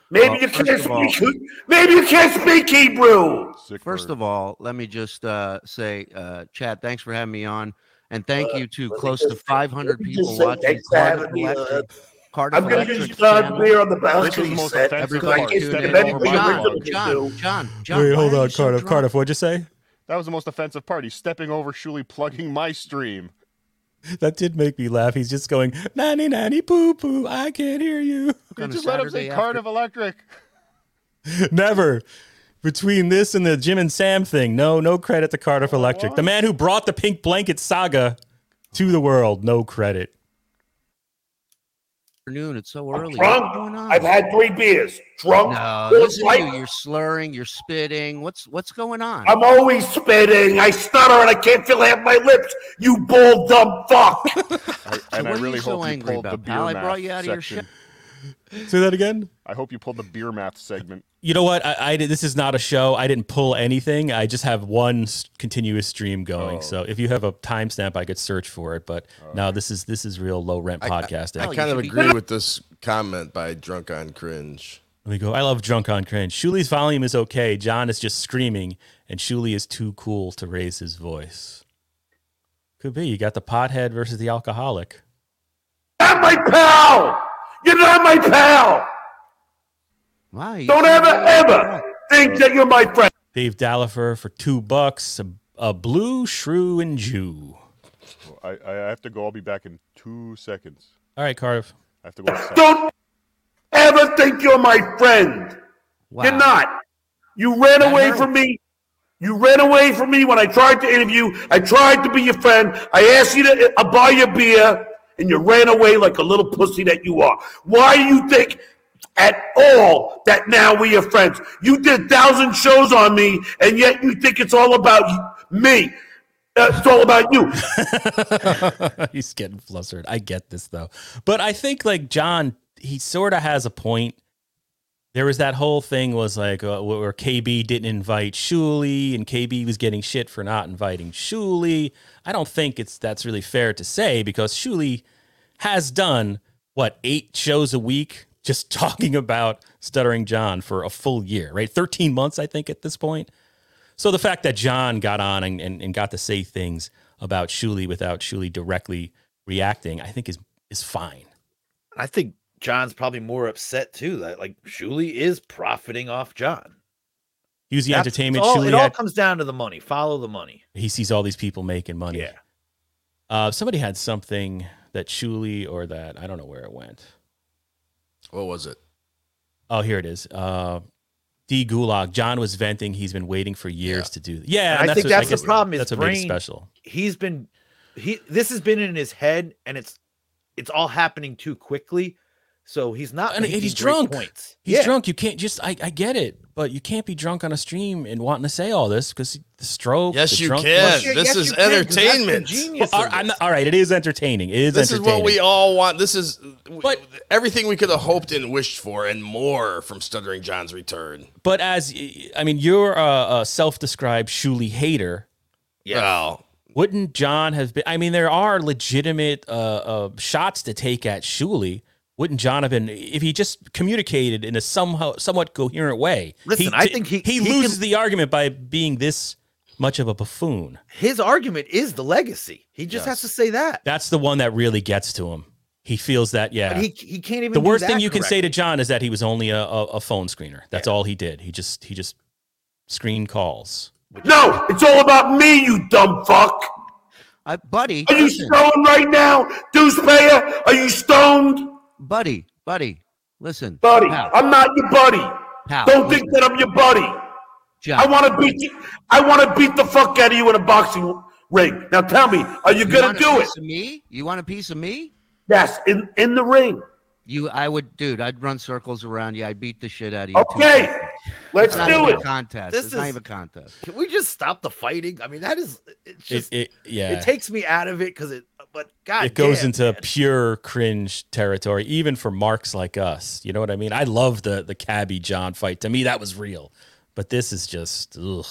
Maybe Well, you can't of all- speak. Maybe you can't speak Hebrew. First bird. of all, let me just uh, say, uh, Chad, thanks for having me on, and thank Uh, you to close just- to 500 people just say watching thanks Cardiff having me Electric. on. Cardiff I'm going to Electric use John channel. beer on the This was balcony the set. Everybody part. tune It's in. the Stepping many over things my John, we're log. going to John. John, John. Wait, hold on, you so Cardiff. Cardiff, what'd you say? That was the most offensive part. He's stepping over Shuli plugging my stream. <laughs> That did make me laugh. He's just going, nanny, nanny, poo, poo. I can't hear you. On a Just let him say Saturday Cardiff Electric. <laughs> Never. Between this and the Jim and Sam thing, no, no credit to Cardiff Electric. The man who brought the pink blanket saga to the world, no credit. Afternoon. It's so early. Drunk. What's going on? I've had three beers. Drunk. No, full of listen to you. You're slurring. You're spitting. What's what's going on? I'm always spitting. I stutter and I can't feel half my lips. You bald dumb fuck. <laughs> I, and what I are you really so hope you angry pulled the about, beer pal? I brought you out of your section. <laughs> Say that again. I hope you pulled the beer math segment. You know what? I, I did- this is not a show. I didn't pull anything. I just have one s- continuous stream going. Oh. So if you have a timestamp, I could search for it. But no, this is this is real low rent podcasting. I you kind of agree with this comment by Drunk on Cringe. Let me go. I love drunk on cringe. Shuli's volume is okay. John is just screaming, and Shuli is too cool to raise his voice. Could be. You got the pothead versus the alcoholic. not my pal. You're not my pal. Why? Don't ever, ever think that you're my friend. Dave Dallifer for two bucks. A, a blue shrew and Jew. I, I have to go. I'll be back in two seconds. All right, Cardiff. I have to go. outside. Don't ever think you're my friend. You're not. You ran away from me. You ran away from me when I tried to interview. I tried to be your friend. I asked you to uh, buy your beer, and you ran away like a little pussy that you are. Why do you think at all that now we are friends? You did thousand shows on me, and yet you think it's all about me. Uh, it's all about you. <laughs> He's getting flustered. I get this though, but I think like John, he sort of has a point. There was that whole thing was like uh, where KB didn't invite Shuli and KB was getting shit for not inviting Shuli. I don't think it's that's really fair to say because Shuli has done what eight shows a week just <laughs> talking about stuttering John for a full year, right? Thirteen months, I think, at this point. So the fact that John got on and, and, and got to say things about Shuli without Shuli directly reacting, I think is is fine. I think John's probably more upset too. That like Shuli is profiting off John. He was the That's- entertainment it's all- Shuli It all had. comes down to the money. Follow the money. He sees all these people making money. Yeah. Uh, somebody had something that Shuli or that I don't know where it went. What was it? Oh, here it is. Uh, D Gulag. John was venting. He's been waiting for years to do. Yeah, And and I think what- that's guess the problem. His That's what made it brain, special. He's been he. This has been in his head, and it's it's all happening too quickly. So he's not. And making he's drunk. Points. He's Yeah. drunk. You can't just. I, I get it, but you can't be drunk on a stream and wanting to say all this because the stroke. Yes, the you drunk- can. Yes, This is you can, 'cause that's the entertainment. genius Well, all- I'm not- all right, it is entertaining. It is This is what we all want. This is but, everything we could have hoped and wished for, and more from Stuttering John's return. But as I mean, you're a, a self-described Shuli hater. Yeah. Well, Wouldn't John have been? I mean, there are legitimate uh, uh, shots to take at Shuli. Wouldn't John have been if he just communicated in a somehow somewhat coherent way? Listen, I think he- he, he loses can- the argument by being this much of a buffoon. His argument is the legacy. He just has to say that. That's the one that really gets to him. He feels that yeah. But he he can't even. the do worst that thing you can say to correctly. John is that he was only a, a, a phone screener. That's all he did. He just he just screened calls. No, it's all about me, you dumb fuck. I, buddy, Are you listen, stoned right now, deuce payer? Are you stoned, buddy, buddy, listen, buddy? pal, I'm not your buddy. pal, Don't think that I'm your buddy. John, I want to beat you. I want to beat the fuck out of you in a boxing ring. Now tell me, are you you gonna do it? piece me? You want a piece of me? Yes, in in the ring. You, I would, dude. I'd run circles around you. I'd beat the shit out of you. Okay, seconds. let's It's not do even it. a contest. This it's not even a contest. Can we just stop the fighting? I mean, that is. It's It, just. It, it yeah. takes me out of it because it. But God, it goes damn, into man. pure cringe territory, even for marks like us. You know what I mean? I love the the Cabby John fight. To me, that was real, but this is just ugh.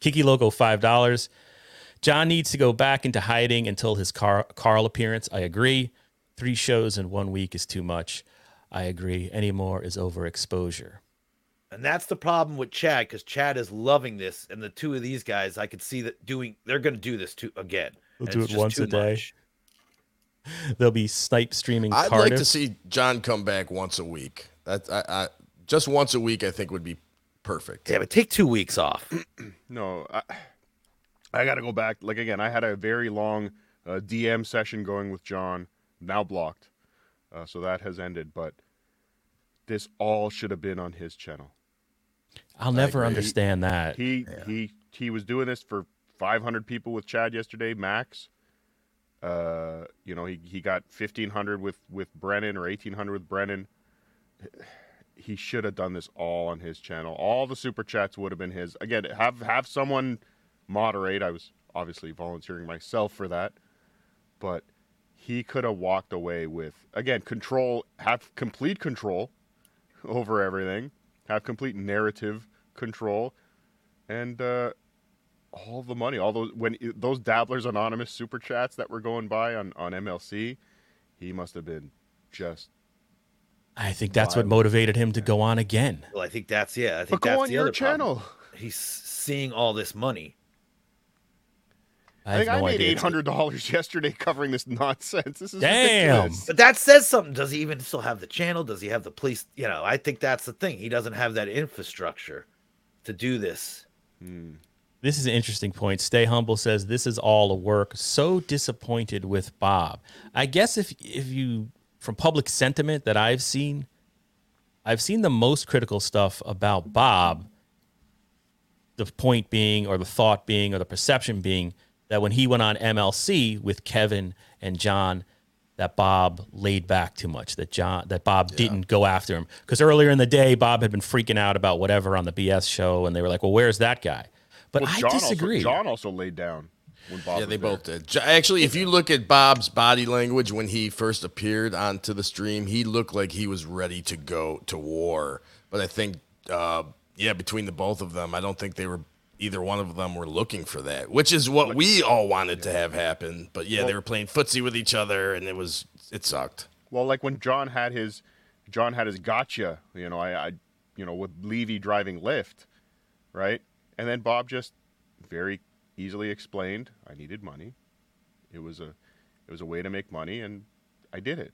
Kiki Loco five dollars. John needs to go back into hiding until his Car- Carl appearance. I agree. Three shows in one week is too much. I agree. Any more is overexposure. And that's the problem with Chad because Chad is loving this, and the two of these guys, I could see that doing. They're going to do this too again. They'll do it once a day. much. They'll be snipe streaming I'd Cardiff. like to see John come back once a week. That I, I just once a week, I think would be perfect. Yeah, but take two weeks off. <clears throat> No, I, I got to go back. Like again, I had a very long uh, DM session going with John, now blocked, uh, so that has ended. But this all should have been on his channel. I'll never agree. understand that. He he he was doing this for 500 people with Chad yesterday, max. Uh, you know, he he got 1500 with with Brennan or 1800 with Brennan. He should have done this all on his channel. All the super chats would have been his. Again, have have someone moderate. I was obviously volunteering myself for that, but he could have walked away with again control, have complete control over everything, have complete narrative control, and uh, all the money, all those when those Dabblers Anonymous super chats that were going by on on MLC, he must have been just. I think that's what motivated him to go on again. Well, I think that's yeah. I think But go that's on the your other problem. channel. He's seeing all this money. I, I, have think I made eight hundred dollars <laughs> yesterday covering this nonsense. This is Damn. ridiculous. But that says something. Does he even still have the channel? Does he have the police? You know, I think that's the thing. He doesn't have that infrastructure to do this. Hmm. This is an interesting point. Stay humble says this is all a work. So disappointed with Bob. I guess if if you from public sentiment that I've seen, I've seen the most critical stuff about Bob. The point being, or the thought being, or the perception being that when he went on MLC with Kevin and John, that Bob laid back too much. That John, that Bob didn't go after him because earlier in the day, Bob had been freaking out about whatever on the BS show, and they were like, "Well, where's that guy?" But Well, I John disagree. Also, John also laid down when Bob. Yeah, was they there. both did. Actually, if you look at Bob's body language when he first appeared onto the stream, he looked like he was ready to go to war. But I think, uh, yeah, between the both of them, I don't think they were either one of them were looking for that, which is what we all wanted to have happen. But yeah, they were playing footsie with each other, and it was it sucked. Well, like when John had his, John had his gotcha. You know, I, I you know, with Levy driving Lyft, right? And then Bob just very easily explained, I needed money. It was a, it was a way to make money, and I did it.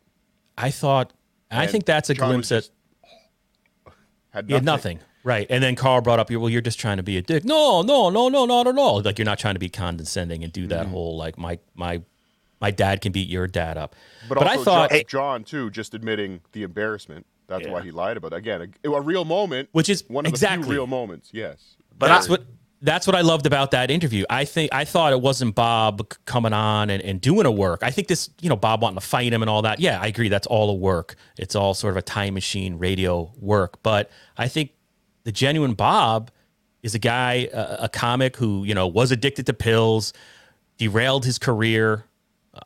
I thought, I think that's a John glimpse at just- <sighs> Had nothing. Right. And then Carl brought up, well, you're just trying to be a dick. No, no, no, no, not at all. Like you're not trying to be condescending and do Mm-hmm. that whole like my my my dad can beat your dad up. But, But, also I thought, John, John too, just admitting the embarrassment. That's why he lied about it. Again, a, a real moment, which is one of the few real moments. Yes, But that's what that's what I loved about that interview. I think I thought it wasn't Bob coming on and, and doing a work. I think this, you know, Bob wanting to fight him and all that. Yeah, I agree. That's all a work. It's all sort of a time machine radio work. But I think the genuine Bob is a guy, a, a comic who you know was addicted to pills, derailed his career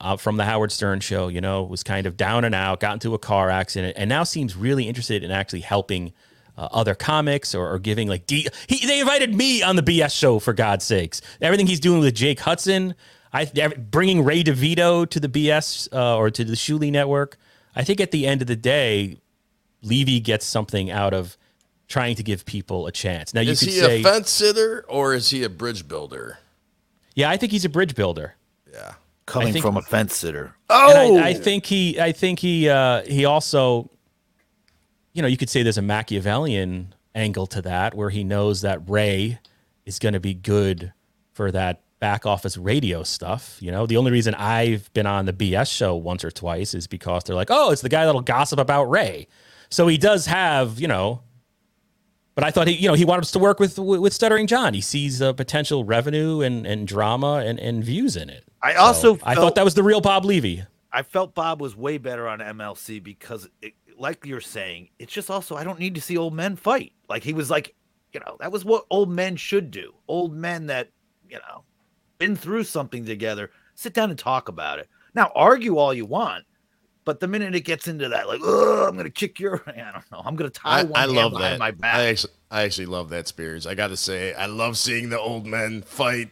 uh, from the Howard Stern show. You know, was kind of down and out, got into a car accident, and now seems really interested in actually helping uh, other comics or, or giving like D. He, they invited me on the BS show for God's sakes. Everything he's doing with Jake Hudson, I bringing Ray DeVito to the BS uh, or to the Shuli Network. I think at the end of the day, Levy gets something out of trying to give people a chance. Now you is could he say, a fence sitter or is he a bridge builder? yeah, I think he's a bridge builder. Yeah, Coming think- from a fence sitter. And Oh, I, I think he, I think he, uh, he also, you know, you could say there's a Machiavellian angle to that, where he knows that Ray is going to be good for that back office radio stuff. You know, the only reason I've been on the BS show once or twice is because they're like, oh, it's the guy that'll gossip about Ray. So he does have, you know. But I thought he, you know, he wanted us to work with with Stuttering John. He sees uh, potential revenue and, and drama and, and views in it. I also I felt- thought that was the real Bob Levy. I felt Bob was way better on MLC because, it, like you're saying, it's just also I don't need to see old men fight. Like he was like, you know, that was what old men should do. Old men that you know been through something together, sit down and talk about it. Now argue all you want, but the minute it gets into that, like, oh, I'm gonna kick your, <laughs> I don't know, I'm gonna tie I, one I hand love behind that. my back. I actually, I actually love that Spears. I got to say, I love seeing the old men fight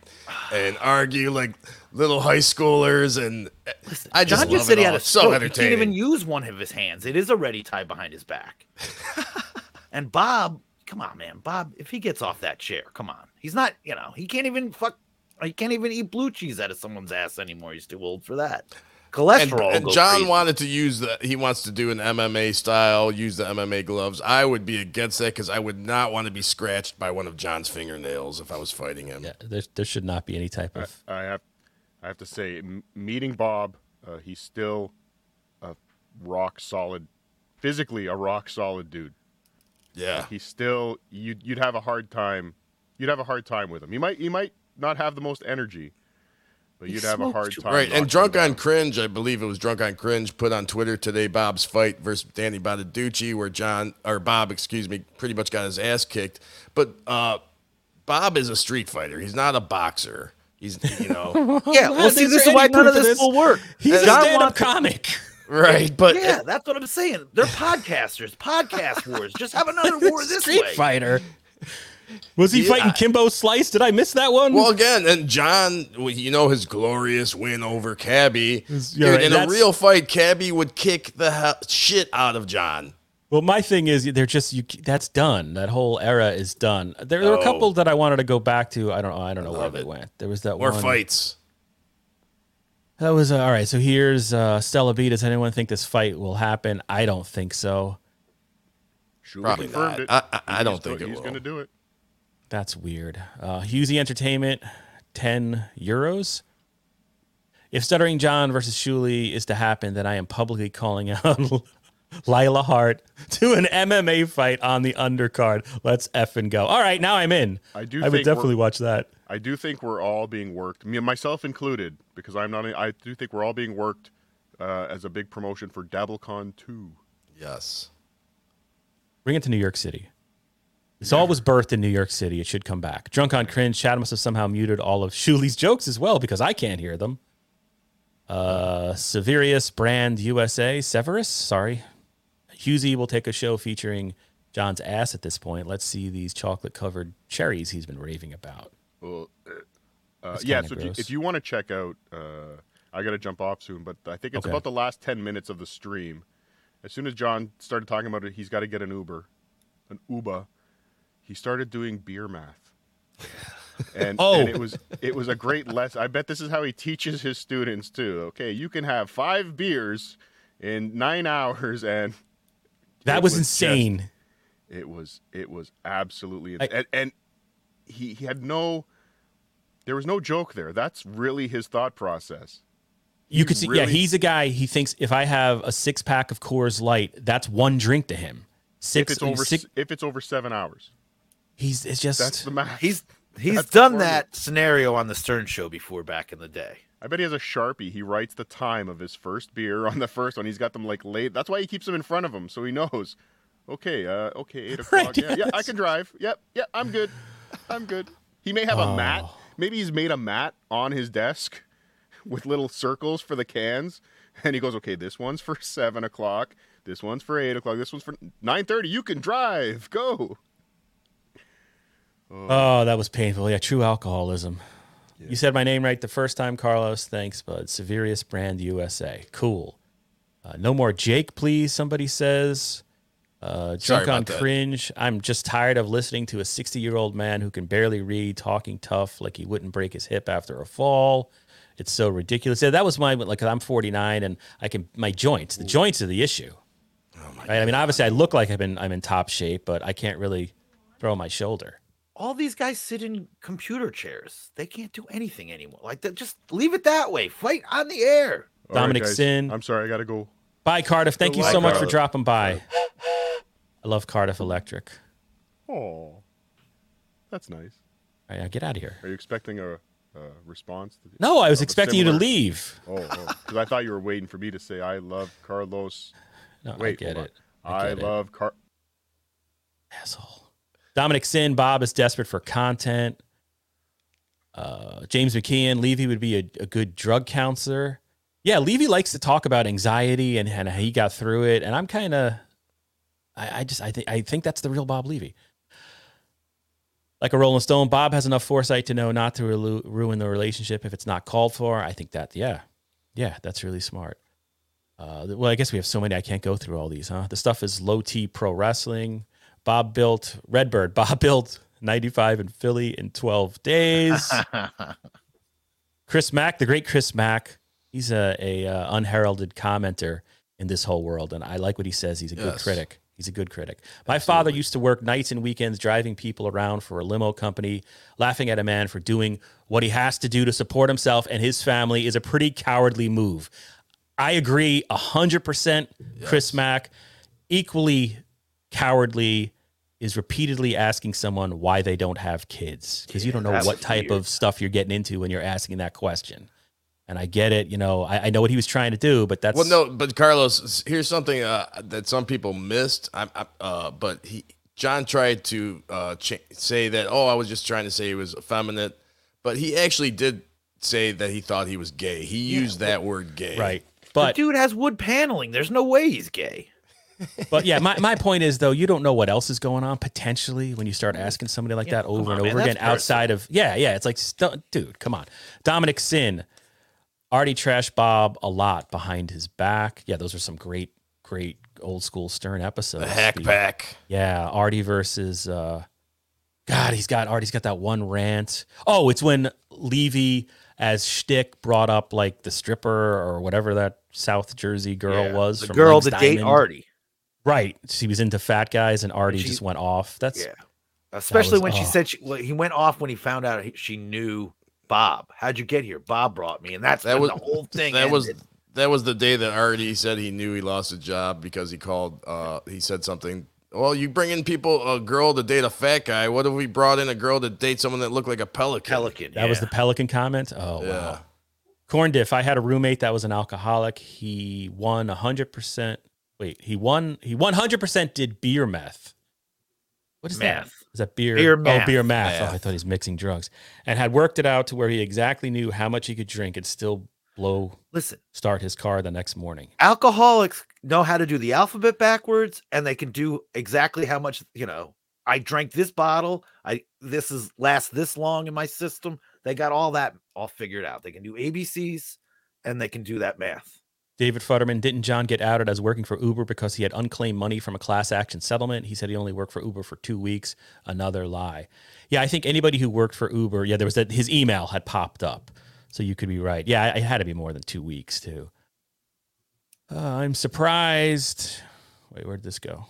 and argue like little high schoolers, and I just John love just said it he had a so stroke. He can't even use one of his hands. It is already tied behind his back. <laughs> and Bob, come on, man, Bob, if he gets off that chair, come on, he's not. You know, he can't even fuck. He can't even eat blue cheese out of someone's ass anymore. He's too old for that. and, Cholesterol. and goes John crazy. wanted to use the he wants to do an MMA style, use the MMA gloves. I would be against that because I would not want to be scratched by one of John's fingernails if I was fighting him. Yeah, there, there should not be any type of. I have, I have to say, m- meeting Bob, uh, he's still a rock solid, physically a rock solid dude. Yeah, he's still you'd you'd have a hard time, you'd have a hard time with him. You might you might not have the most energy, but you'd have a hard time. Right, and Drunk on. Cringe, I believe it was Drunk on Cringe, put on Twitter today Bob's fight versus Danny Bonaduce, where John or Bob, excuse me, pretty much got his ass kicked. But uh, Bob is a street fighter. He's not a boxer. He's you know <laughs> Yeah, well, see, this is why none of this will work. He's a John stand-up wants- comic. <laughs> right, but yeah, that's what I'm saying. They're podcasters, podcast wars. Just have another <laughs> war this Street way. Fighter. Was he Yeah. fighting Kimbo Slice? Did I miss that one? Well, again, and John, you know his glorious win over Cabby. Dude, right, in a real fight, Cabby would kick the hell, shit out of John. Well, my thing is, they're just you. That's done. That whole era is done. There, there were a couple that I wanted to go back to. I don't know. I don't know where love they went. There was that More one. fights. That was uh, all right. So here's uh, Stella B. Does anyone think this fight will happen? I don't think so. Shuli Probably confirmed not. it. I- I- I don't go- think it he's will. going to do it. That's weird. Uh, Husey Entertainment, 10 euros. If Stuttering John versus Shuli is to happen, then I am publicly calling out Lila Hart to an MMA fight on the undercard. Let's effing go. All right, now I'm in. I do. I would definitely watch that. I do think we're all being worked, me myself included, because I'm not. I do think we're all being worked uh, as a big promotion for DabbleCon two. Yes. Bring it to New York City. This all was birthed in New York City. It should come back. Drunk on cringe. Chad must have somehow muted all of Shuli's jokes as well because I can't hear them. Uh, Severius Brand USA. Severus, sorry. Husey will take a show featuring John's ass at this point. Let's see these chocolate covered cherries he's been raving about. Well, uh, uh, yeah. So if you, if you want to check out, uh, I got to jump off soon, but I think it's Okay. about the last ten minutes of the stream. As soon as John started talking about it, he's got to get an Uber, an Uber. He started doing beer math. <laughs> And, Oh. and it was it was a great lesson. I bet this is how he teaches his students too. Okay, you can have five beers in nine hours, and That it was just- insane. it was it was absolutely I- and, and he he had no there was no joke there. That's really his thought process. You could see, yeah, he's a guy. He thinks if I have a six pack of Coors Light, that's one drink to him. Six, if it's over six if it's over seven hours. he's it's just That's the math. He's he's That's done that scenario on the Stern Show before back in the day. I bet he has a sharpie. He writes the time of his first beer on the first one. He's got them like late. That's why he keeps them in front of him, so he knows. Okay, uh, okay, eight <laughs> o'clock. Right, yeah, yeah, I can drive. Yep, yeah, I'm good. I'm good. He may have a mat. Oh. Maybe he's made a mat on his desk with little circles for the cans, and he goes, "Okay, this one's for seven o'clock. This one's for eight o'clock. This one's for nine thirty. You can drive. Go." Oh, that was painful. Yeah, true alcoholism. You said my name right the first time, Carlos. Thanks, bud. Severius Brand USA. Cool. Uh, no more Jake, please. Somebody says. Uh, drunk on that. cringe. I'm just tired of listening to a 60 year old man who can barely read, talking tough like he wouldn't break his hip after a fall. It's so ridiculous. Yeah, that was my like. I'm 49 and I can my joints. The joints are the issue. Oh right? I mean, obviously, I look like I've been I'm in top shape, but I can't really throw my shoulder. All these guys sit in computer chairs. They can't do anything anymore. Like just leave it that way. Fight on the air. All right, Dominic guys. Sin. I'm sorry, I gotta go. Bye, Cardiff. Thank you Bye, so much for dropping by. I love Cardiff Electric. Oh, that's nice. All right, now get out of here. Are you expecting a, a response? To No, I was of a expecting you to leave. Oh, oh. because I thought you were waiting for me to say I love Carlos. No, Wait, I get it. I I, get it. love Car. Asshole. Dominic Sin, Bob is desperate for content. Uh, James McKeon, Levy would be a, a good drug counselor. Yeah, Levy likes to talk about anxiety and, and how he got through it. And I'm kind of, I, I just, I think, I think that's the real Bob Levy. Like a Rolling Stone, Bob has enough foresight to know not to ru- ruin the relationship if it's not called for. I think that, yeah, yeah, that's really smart. Uh, well, I guess we have so many. I can't go through all these, huh? The stuff is low T pro wrestling. Bob built Redbird. Bob <laughs> built 95 in Philly in 12 days. <laughs> Chris Mack, the great Chris Mack. He's a, a uh, unheralded commenter in this whole world, and I like what he says. He's a good critic. He's a good critic. My father used to work nights and weekends driving people around for a limo company, laughing at a man for doing what he has to do to support himself and his family is a pretty cowardly move. I agree 100%. Chris Mack, equally cowardly, is repeatedly asking someone why they don't have kids because you don't know what type weird. of stuff you're getting into when you're asking that question. And I get it, you know, I, I know what he was trying to do, but that's Well, no, but Carlos, here's something uh, that some people missed. I'm, I, uh, but he, John tried to uh, ch- say that. Oh, I was just trying to say he was effeminate, but he actually did say that he thought he was gay. He used that word gay. right. the But dude has wood paneling. There's no way he's gay. But yeah, my, my point is though, you don't know what else is going on potentially when you start asking somebody like Yeah, that over come and over man, again outside of yeah, yeah. It's like st- dude, come on. Dominic Sin, Artie Trash Bob a lot behind his back. Yeah, those are some great, great old school Stern episodes. The hack pack. Yeah, Artie versus uh God, he's got Artie's got that one rant. Oh, it's when Levy as shtick brought up like the stripper or whatever that South Jersey girl Yeah, was. the from girl Legs that date Artie. Right. She was into fat guys and Artie she- just went off. That's Yeah. Especially was- when she oh. said she, well, he went off when he found out he- she knew Bob. How'd you get here? Bob brought me, and that's That was the whole <laughs> thing. That was that was the day that Artie said he knew he lost a job because he called. Uh, he said something. Well, you bring in people, a girl to date a fat guy. What if we brought in a girl to date someone that looked like a pelican? Pelican. That was the Pelican comment. Oh Yeah. wow. Corn diff. I had a roommate that was an alcoholic. He won hundred percent. Wait, he won. He one hundred percent did beer meth. What is that? Math. Is that beer? Beer Oh, math. beer math. Oh, I thought he was mixing drugs, and had worked it out to where he exactly knew how much he could drink and still blow Listen, start his car the next morning. alcoholics know how to do the alphabet backwards, and they can do exactly how much. You know, I drank this bottle. I this is lasts this long in my system. They got all that all figured out. They can do ABCs, and they can do that math. David Futterman, didn't John get outed as working for Uber because he had unclaimed money from a class action settlement? He said he only worked for Uber for two weeks. Another lie. Yeah, I think anybody who worked for Uber, yeah, there was that his email had popped up. So you could be right. Yeah, it had to be more than two weeks too. Uh, I'm surprised. Wait, where'd this go?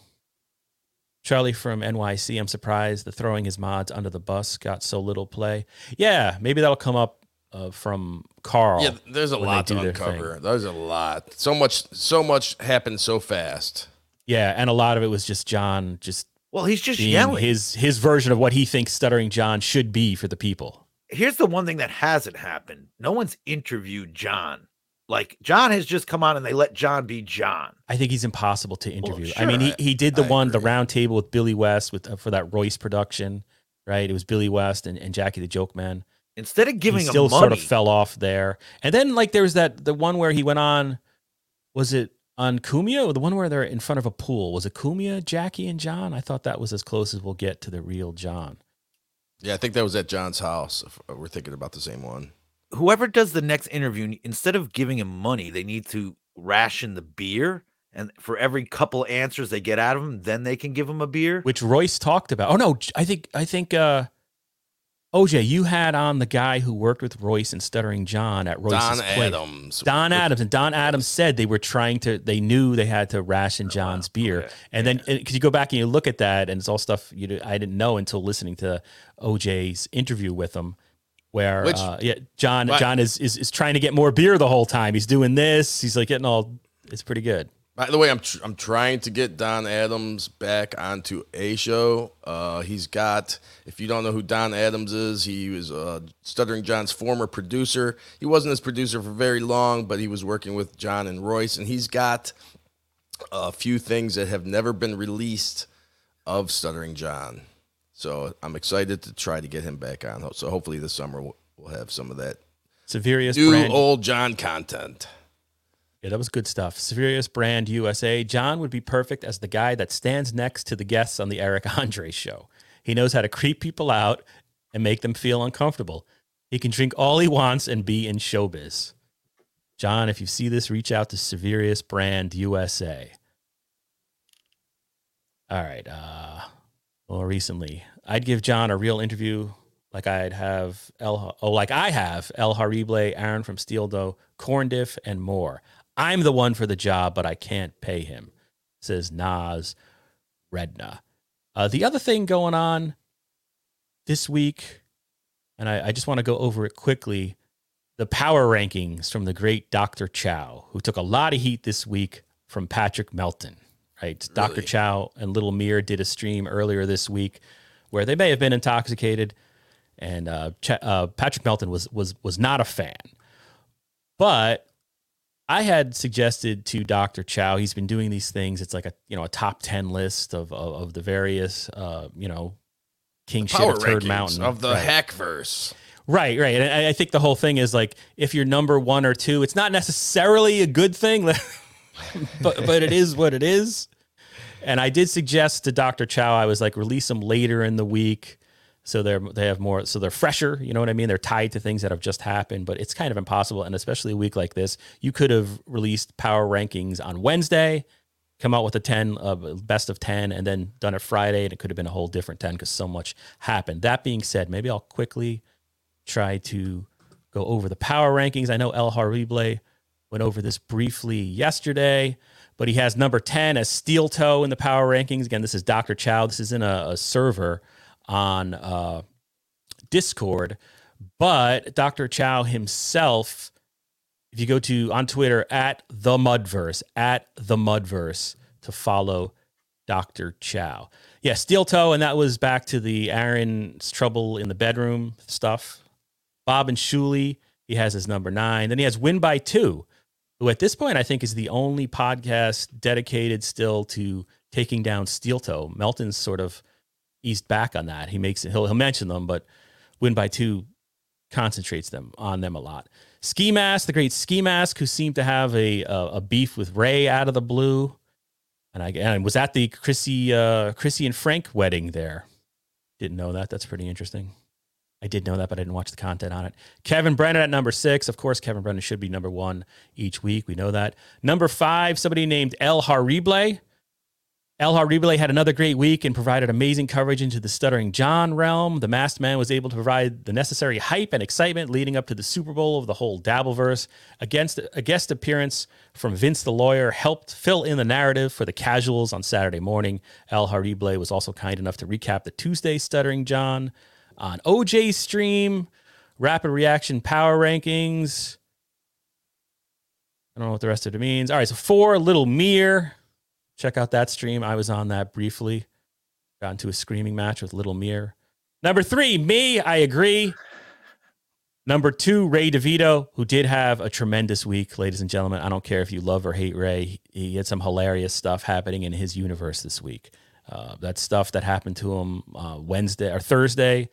Charlie from NYC. I'm surprised the throwing his mods under the bus got so little play. Yeah, maybe that'll come up uh, from Carl. Yeah, there's a lot to do uncover. There's a lot. So much. So much happened so fast. Yeah, and a lot of it was just John just Well, he's just being yelling. his his version of what he thinks stuttering John should be for the people. Here's the one thing that hasn't happened. No one's interviewed John. Like John has just come on and they let John be John. I think he's impossible to interview. I mean, he, he did the I one the round table with Billy West with uh, for that Royce production, right? It was Billy West and, and Jackie the Joke Man. Instead of giving he him still money, sort of fell off there. And then like there was that the one where he went on, was it on Cumia or the one where they're in front of a pool? Was it Cumia, Jackie and John? I thought that was as close as we'll get to the real John. Yeah, I think that was at John's house. If we're thinking about the same one. whoever does the next interview, instead of giving him money, they need to ration the beer. And for every couple answers they get out of him, then they can give him a beer. which Royce talked about. Oh no, I think I think uh OJ, you had on the guy who worked with Royce and Stuttering John at Royce's Don place. Adams. Don Adams and Don Adams said they were trying to. They knew they had to ration John's beer, and then because you go back and you look at that, and it's all stuff you I didn't know until listening to OJ's interview with him, where Which- uh, yeah, John Right. John is, is is trying to get more beer the whole time. He's doing this. He's like getting all. It's pretty good. By the way, I'm tr- I'm trying to get Don Adams back onto a show. Uh, he's got. If you don't know who Don Adams is, he was uh, Stuttering John's former producer. He wasn't his producer for very long, but he was working with John and Royce, and he's got a few things that have never been released of Stuttering John. So I'm excited to try to get him back on. So hopefully this summer we'll, we'll have some of that Severius new brand. old John content. Yeah, that was good stuff. Severius Brand USA. John would be perfect as the guy that stands next to the guests on the Eric <laughs> Andre show. He knows how to creep people out and make them feel uncomfortable. He can drink all he wants and be in showbiz. John, if you see this, reach out to Severius Brand USA. All right. Uh, more recently, I'd give John a real interview like I'd have El, oh, like I have El Harible, Aaron from Steel Toe, Corn Diff, and more. I'm the one for the job, but I can't pay him, says Nas Redna. Uh, the other thing going on this week, and I, I just want to go over it quickly the power rankings from the great Dr. Chow, who took a lot of heat this week from Patrick Melton. Right. Dr. Chow and Little Mir did a stream earlier this week where they may have been intoxicated, and uh, Ch- uh, Patrick Melton was was was not a fan. But I had suggested to Dr. Chow, he's been doing these things. It's like a you know a top ten list of of, of the various uh, you know king shit of Turd Mountain of the Right. hack verse. Right, right. And I, I think the whole thing is like if you're number one or two, it's not necessarily a good thing, <laughs> but but it is what it is. And I did suggest to Dr. Chow, I was like, release them later in the week, so they're they have more, so they're fresher. You know what I mean? They're tied to things that have just happened, but it's kind of impossible. And especially a week like this, you could have released power rankings on Wednesday, come out with a 10 uh, best of 10 and then done it friday and it could have been a whole different 10 because so much happened that being said maybe i'll quickly try to go over the power rankings i know el harible went over this briefly yesterday but he has number 10 as steel toe in the power rankings again this is dr chow this is in a, a server on uh, Discord. But Dr. Chow himself, if you go to on Twitter at the Mudverse, at the Mudverse to follow Dr. Chow. Yeah, steel toe, and that was back to the Aaron's trouble in the bedroom stuff. Bob and Shuli, he has his number nine. Then he has Win by Two, who at this point I think is the only podcast dedicated still to taking down steel toe. Melton's sort of eased back on that. He makes it, he'll, he'll mention them, but Win by Two concentrates them on them a lot. Ski Mask, the great Ski Mask, who seemed to have a, a, a beef with Ray out of the blue. And I, and was at the Chrissy, uh, Chrissy and Frank wedding there. Didn't know that. That's pretty interesting. I did know that, but I didn't watch the content on it. Kevin Brennan at number six. Of course, Kevin Brennan should be number one each week. We know that. Number five, somebody named El Harible. El Harible had another great week and provided amazing coverage into the Stuttering John realm. The Masked Man was able to provide the necessary hype and excitement leading up to the Super Bowl of the whole Dabbleverse. Against a guest appearance from Vince the Lawyer helped fill in the narrative for the casuals on Saturday morning. El Harible was also kind enough to recap the Tuesday Stuttering John on OJ's stream, Rapid Reaction Power Rankings. I don't know what the rest of it means. All right, so four, Little Mere. Check out that stream. I was on that briefly. Got into a screaming match with Little Mere. Number three, me. I agree. Number two, Ray DeVito, who did have a tremendous week, ladies and gentlemen. I don't care if you love or hate Ray. He had some hilarious stuff happening in his universe this week. Uh, that stuff that happened to him uh, Wednesday or Thursday,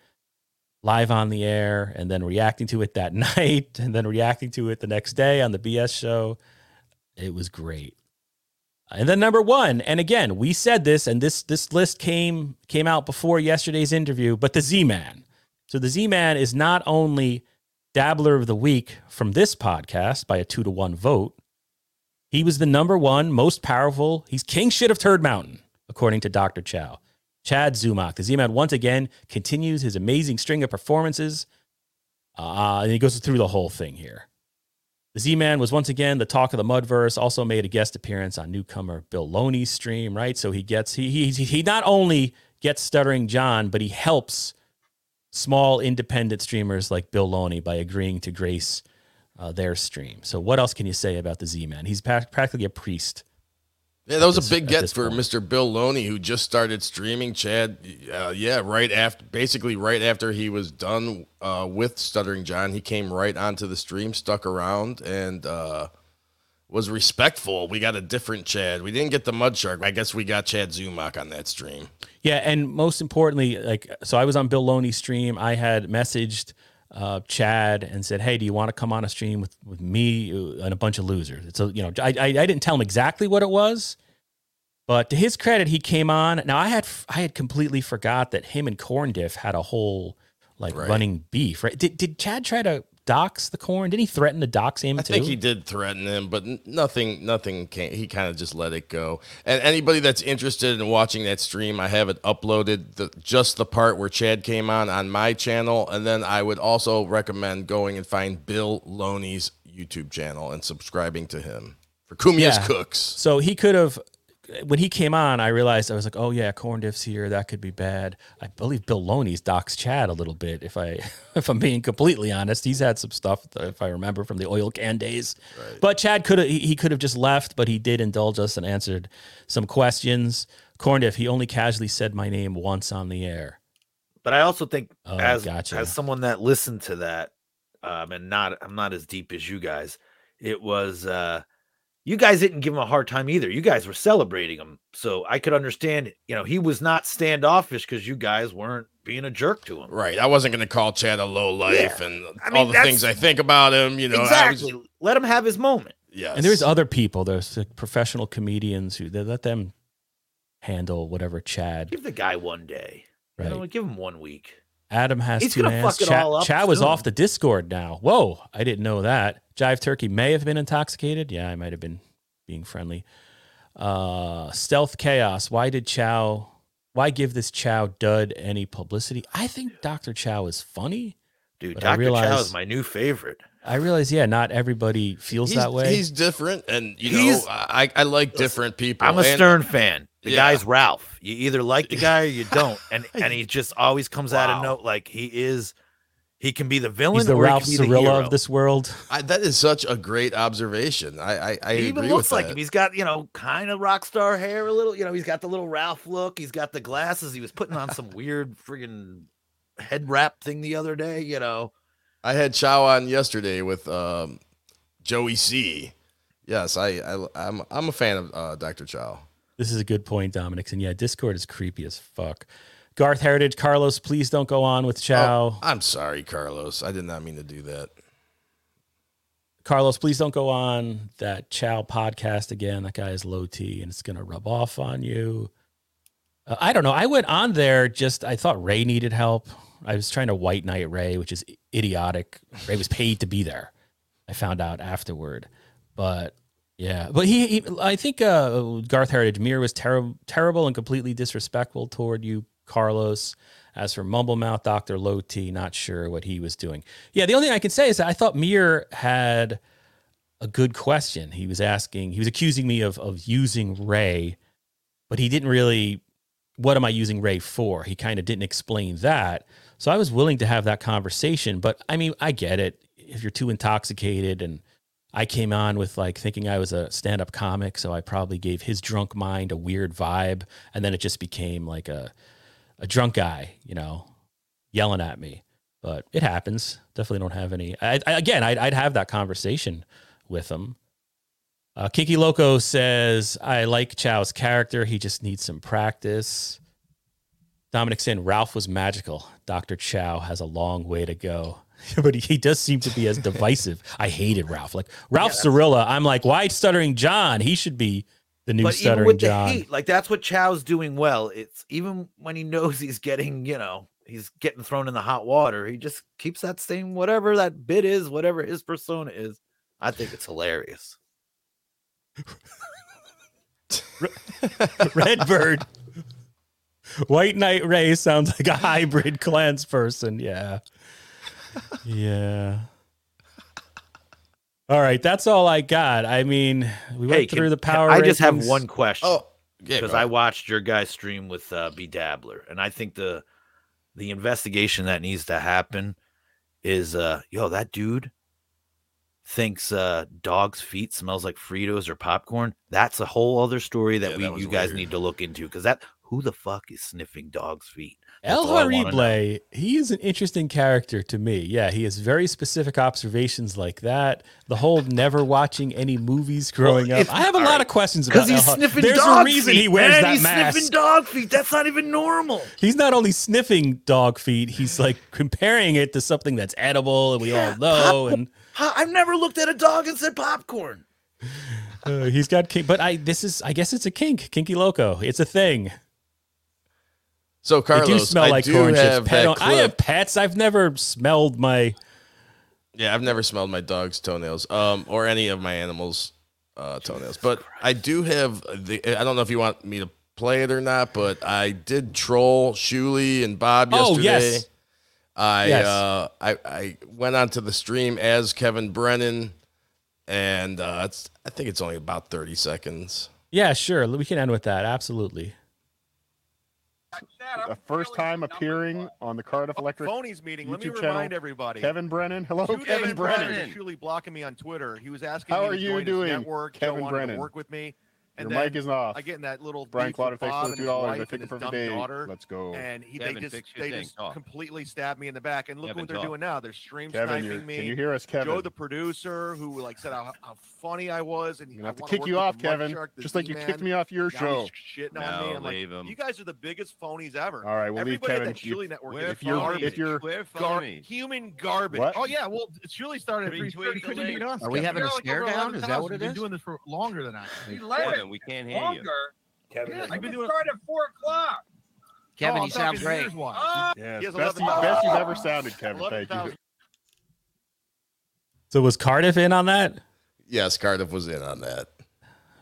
live on the air, and then reacting to it that <laughs> night, and then reacting to it the next day on the BS show. It was great. And then number one, and again, we said this, and this this list came came out before yesterday's interview, but the Z Man. So the Z Man is not only dabbler of the week from this podcast by a two to one vote. He was the number one most powerful. He's king shit of Turd Mountain, according to Dr. Chow. Chad Zumock. The Z Man once again continues his amazing string of performances. Uh, and he goes through the whole thing here. The Z Man was once again the talk of the Mudverse. Also made a guest appearance on newcomer Bill Loney's stream. Right, so he gets he he he not only gets stuttering John, but he helps small independent streamers like Bill Loney by agreeing to grace uh, their stream. So what else can you say about the Z Man? He's pra- practically a priest. Yeah, that was this, a big get for point. Mr. Bill Loney, who just started streaming. Chad, uh, yeah, right after, basically right after he was done uh, with Stuttering John, he came right onto the stream, stuck around, and uh, was respectful. We got a different Chad. We didn't get the Mud Shark. I guess we got Chad Zumock on that stream. Yeah, and most importantly, like, so I was on Bill Loney's stream. I had messaged uh, Chad and said, "Hey, do you want to come on a stream with with me and a bunch of losers?" So you know, I, I, I didn't tell him exactly what it was, but to his credit, he came on. Now I had I had completely forgot that him and Corn Diff had a whole like right. running beef. Right? Did did Chad try to dox the corn? Did he threaten to dox him I too? think he did threaten him, but nothing, nothing came. He kind of just let it go. And anybody that's interested in watching that stream, I have it uploaded, the, just the part where Chad came on on my channel, and then I would also recommend going and find Bill Loney's YouTube channel and subscribing to him for Cumia's yeah. Cooks. So he could have when he came on, I realized I was like, oh yeah, corn diffs here. That could be bad. I believe Bill Loney's docs Chad a little bit. If I <laughs> if I'm being completely honest, he's had some stuff if I remember from the oil can days. Right. But Chad could have he, he could have just left, but he did indulge us and answered some questions. Corn diff, he only casually said my name once on the air. But I also think oh, as gotcha. as someone that listened to that, um, and not I'm not as deep as you guys. It was. uh you guys didn't give him a hard time either. You guys were celebrating him. So I could understand, you know, he was not standoffish because you guys weren't being a jerk to him. Right. I wasn't going to call Chad a low life yeah. and I mean, all the things I think about him, you know. Exactly. Was... Let him have his moment. Yes. And there's other people, there's like professional comedians who they let them handle whatever Chad. Give the guy one day. Right. You know, give him one week. Adam has He's two hands. Chad, Chad was off the Discord now. Whoa, I didn't know that. Jive Turkey may have been intoxicated. Yeah, I might have been being friendly. Uh, Stealth Chaos. Why did Chow? Why give this Chow dud any publicity? I think Dr. Chow is funny. Dude, Dr. Realize, Chow is my new favorite. I realize, yeah, not everybody feels he's, that way. He's different, and you he's, know, I, I like different people. I'm a and, Stern fan. The Yeah. guy's Ralph. You either like the guy or you don't, <laughs> and and he just always comes out of note like he is. He can be the villain. He's the or he Ralph can Cirella of this world. I, that is such a great observation. I I, I He even agree looks with like that. him. He's got, you know, kind of rock star hair a little. You know, he's got the little Ralph look. He's got the glasses. He was putting on some weird friggin' head wrap thing the other day, you know. I had Chow on yesterday with um, Joey C. Yes, I, I I'm I'm a fan of uh, Dr. Chow. This is a good point, Dominic. And yeah, Discord is creepy as fuck. Garth Heritage, Carlos, please don't go on with Chow. Oh, I'm sorry, Carlos. I did not mean to do that. Carlos, please don't go on that Chow podcast again. That guy is low T and it's going to rub off on you. Uh, I don't know. I went on there just, I thought Ray needed help. I was trying to white knight Ray, which is idiotic. Ray was paid to be there. I found out afterward. But yeah, but he, he I think uh, Garth Heritage Mir was ter- terrible and completely disrespectful toward you, Carlos. As for Mumblemouth, Dr. Low T, not sure what he was doing. Yeah, the only thing I can say is that I thought Mir had a good question. He was asking, he was accusing me of of using Ray, but he didn't really what am I using Ray for? He kind of didn't explain that. So I was willing to have that conversation, but I mean, I get it. If you're too intoxicated and I came on with like thinking I was a stand-up comic, so I probably gave his drunk mind a weird vibe and then it just became like a a drunk guy, you know, yelling at me. But it happens. Definitely don't have any. I, I, again, I'd, I'd have that conversation with him. Uh, Kiki Loco says, I like Chow's character. He just needs some practice. Dominic saying Ralph was magical. Dr. Chow has a long way to go. <laughs> but he, he does seem to be as divisive. I hated Ralph. Like Ralph Cirella, I'm like, why stuttering John? He should be the new but even stuttering with John. the hate, like that's what Chow's doing well. It's even when he knows he's getting, you know, he's getting thrown in the hot water. He just keeps that same whatever that bit is, whatever his persona is. I think it's hilarious. <laughs> Redbird. White Knight Ray sounds like a hybrid clans person. Yeah. Yeah. All right, that's all I got. I mean, we went can- through the power. I just have one question. Oh, yeah, because go I watched your guy stream with uh, B Dabbler, and I think the the investigation that needs to happen is, uh, yo, that dude thinks uh, dog's feet smells like Fritos or popcorn. That's a whole other story that Yeah, we that you guys weird. need to look into because that who the fuck is sniffing dog's feet? That's El all I wanna know. Harible, he is an interesting character to me. Yeah, he has very specific observations like that. The whole never watching any movies growing Well, up. I have a lot right. of questions about Because he's El sniffing There's dog a reason feet, he wears man. that he's mask. sniffing dog feet. That's not even normal. He's not only sniffing dog feet, he's like comparing it to something that's edible and we all know. And I've never looked at a dog and said popcorn. <laughs> uh, he's got kink. But I, this is, I guess it's a kink, kinky loco. It's a thing. So they do Carlos, smell I like do corn have chips. Pet that own- I have pets. I've never smelled my. Yeah, I've never smelled my dog's toenails, um, or any of my animals' uh, toenails. But I do have the. I don't know if you want me to play it or not, but I did troll Shuli and Bob Oh, yesterday. yes. I Yes. uh, I I went onto the stream as Kevin Brennan, and uh, it's I think it's only about thirty seconds. Yeah, sure. We can end with that. Absolutely. The first time appearing on the Cardiff oh, Electric Phonies meeting. Let me YouTube channel. remind everybody. Kevin Brennan. Hello, Two Kevin days Brennan. prior to blocking me on Twitter. He was asking How me are to you join doing, network. Kevin Joe Brennan? To work with me. And Your mic isn't off. I get in that little Brian beef Clotter, with for and two his dollars. wife I and think his for the dumb day. daughter. Let's go. And he, Kevin, they just they thing. just Talk. completely stabbed me in the back. And look Kevin, what they're talk. doing now. They're stream Kevin, sniping me. can you hear us, Kevin? Joe, the producer, who like said how, how funny I was, and I'm gonna have to kick you off, Kevin. Shark, Just like you kicked me off your Now show. he's shitting on me. I'm like, him. you guys are the biggest phonies ever. All right, we'll leave Kevin. at that You- Shuli Network if you're- if you're- We're Gar- phonies. human garbage. Oh yeah, well, it's really started at Retweet 3:30. Couldn't link. us. Are we having a You're like stare over down? Is that what it You've been doing this for longer than I. Kevin, we can't hear you. Kevin, Yeah, I've I've been been doing- started at four o'clock. Kevin, Oh, you I'm sound great. years-wise. Ah, Yes, He best, you, 11,000. best you've ever sounded, Kevin. Thank you. So was Cardiff in on that? Yes, Cardiff was in on that.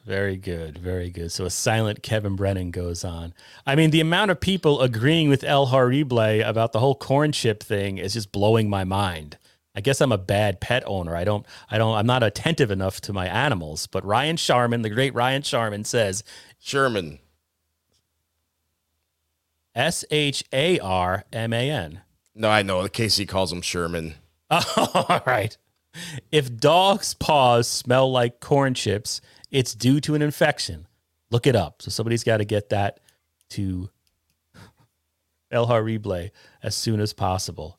Very good, very good. So a silent Kevin Brennan goes on. I mean, the amount of people agreeing with El Harible about the whole corn chip thing is just blowing my mind. I guess I'm a bad pet owner. I don't, I don't, I'm not attentive enough to my animals. But Ryan Sharman, the great Ryan Sharman, says Sherman. S H A R M A N. No, I know. Casey calls him Sherman. Oh, <laughs> all right. If dogs' paws smell like corn chips, it's due to an infection. Look it up. So somebody's got to get that to <laughs> El Harible as soon as possible.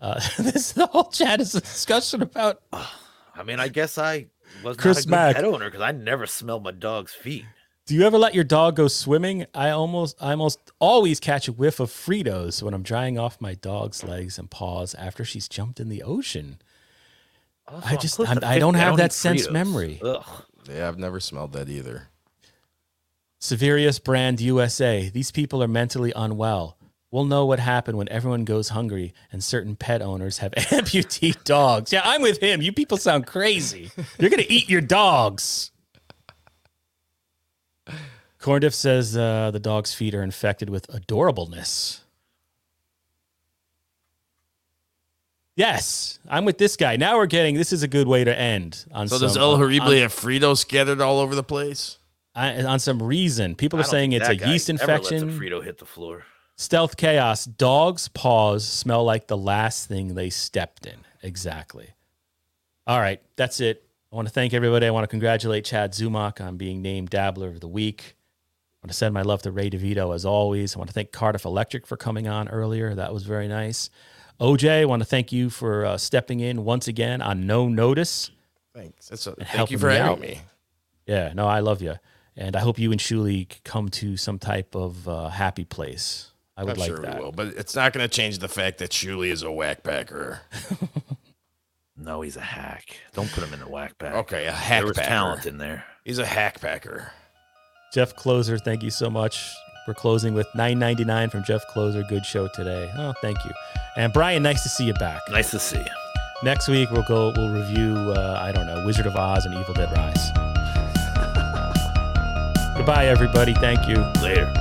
Uh, <laughs> this the whole chat is a discussion about I mean, I guess I was Chris not a Mack. good pet owner because I never smelled my dog's feet. Do you ever let your dog go swimming? I almost I almost always catch a whiff of Fritos when I'm drying off my dog's legs and paws after she's jumped in the ocean. Also, I I'm just close I'm, to I don't 50. have eat that sense Fritos. memory. Ugh. Yeah, I've never smelled that either. Severius Brand USA. These people are mentally unwell. We'll know what happened when everyone goes hungry and certain pet owners have <laughs> amputee dogs. Yeah, I'm with him. You people sound crazy. You're gonna eat your dogs. Corndiff says uh, the dog's feet are infected with adorableness. Yes, I'm with this guy. Now we're getting this is a good way to end on So some, does El on- have Fritos scattered all over the place? on, on some reason. People are saying it's a yeast ever lets a infection. Frito hit the floor. Stealth chaos. Dogs' paws smell like the last thing they stepped in. Exactly. All right, that's it. I want to thank everybody. I want to congratulate Chad Zumock on being named Dabbler of the Week. I want to send my love to Ray DeVito as always. I want to thank Cardiff Electric for coming on earlier. That was very nice. OJ, I want to thank you for uh, stepping in once again on no notice. Thanks. That's a, thank you for me having out. me. Yeah, no, I love you, and I hope you and Shuli come to some type of uh, happy place. I would I'm like sure that. we will, but it's not going to change the fact that Shuli is a whackpacker. <laughs> No, he's a hack. Don't put him in a whack pack. Okay, a hack There was packer. talent in there. He's a hackpacker. Jeff Closer, thank you so much. We're closing with 9.99 from Jeff Closer. Good show today. Oh, thank you. And Brian, nice to see you back. Nice to see you. Next week we'll go. We'll review. Uh, I don't know, Wizard of Oz and Evil Dead Rise. <laughs> Goodbye, everybody. Thank you. Later.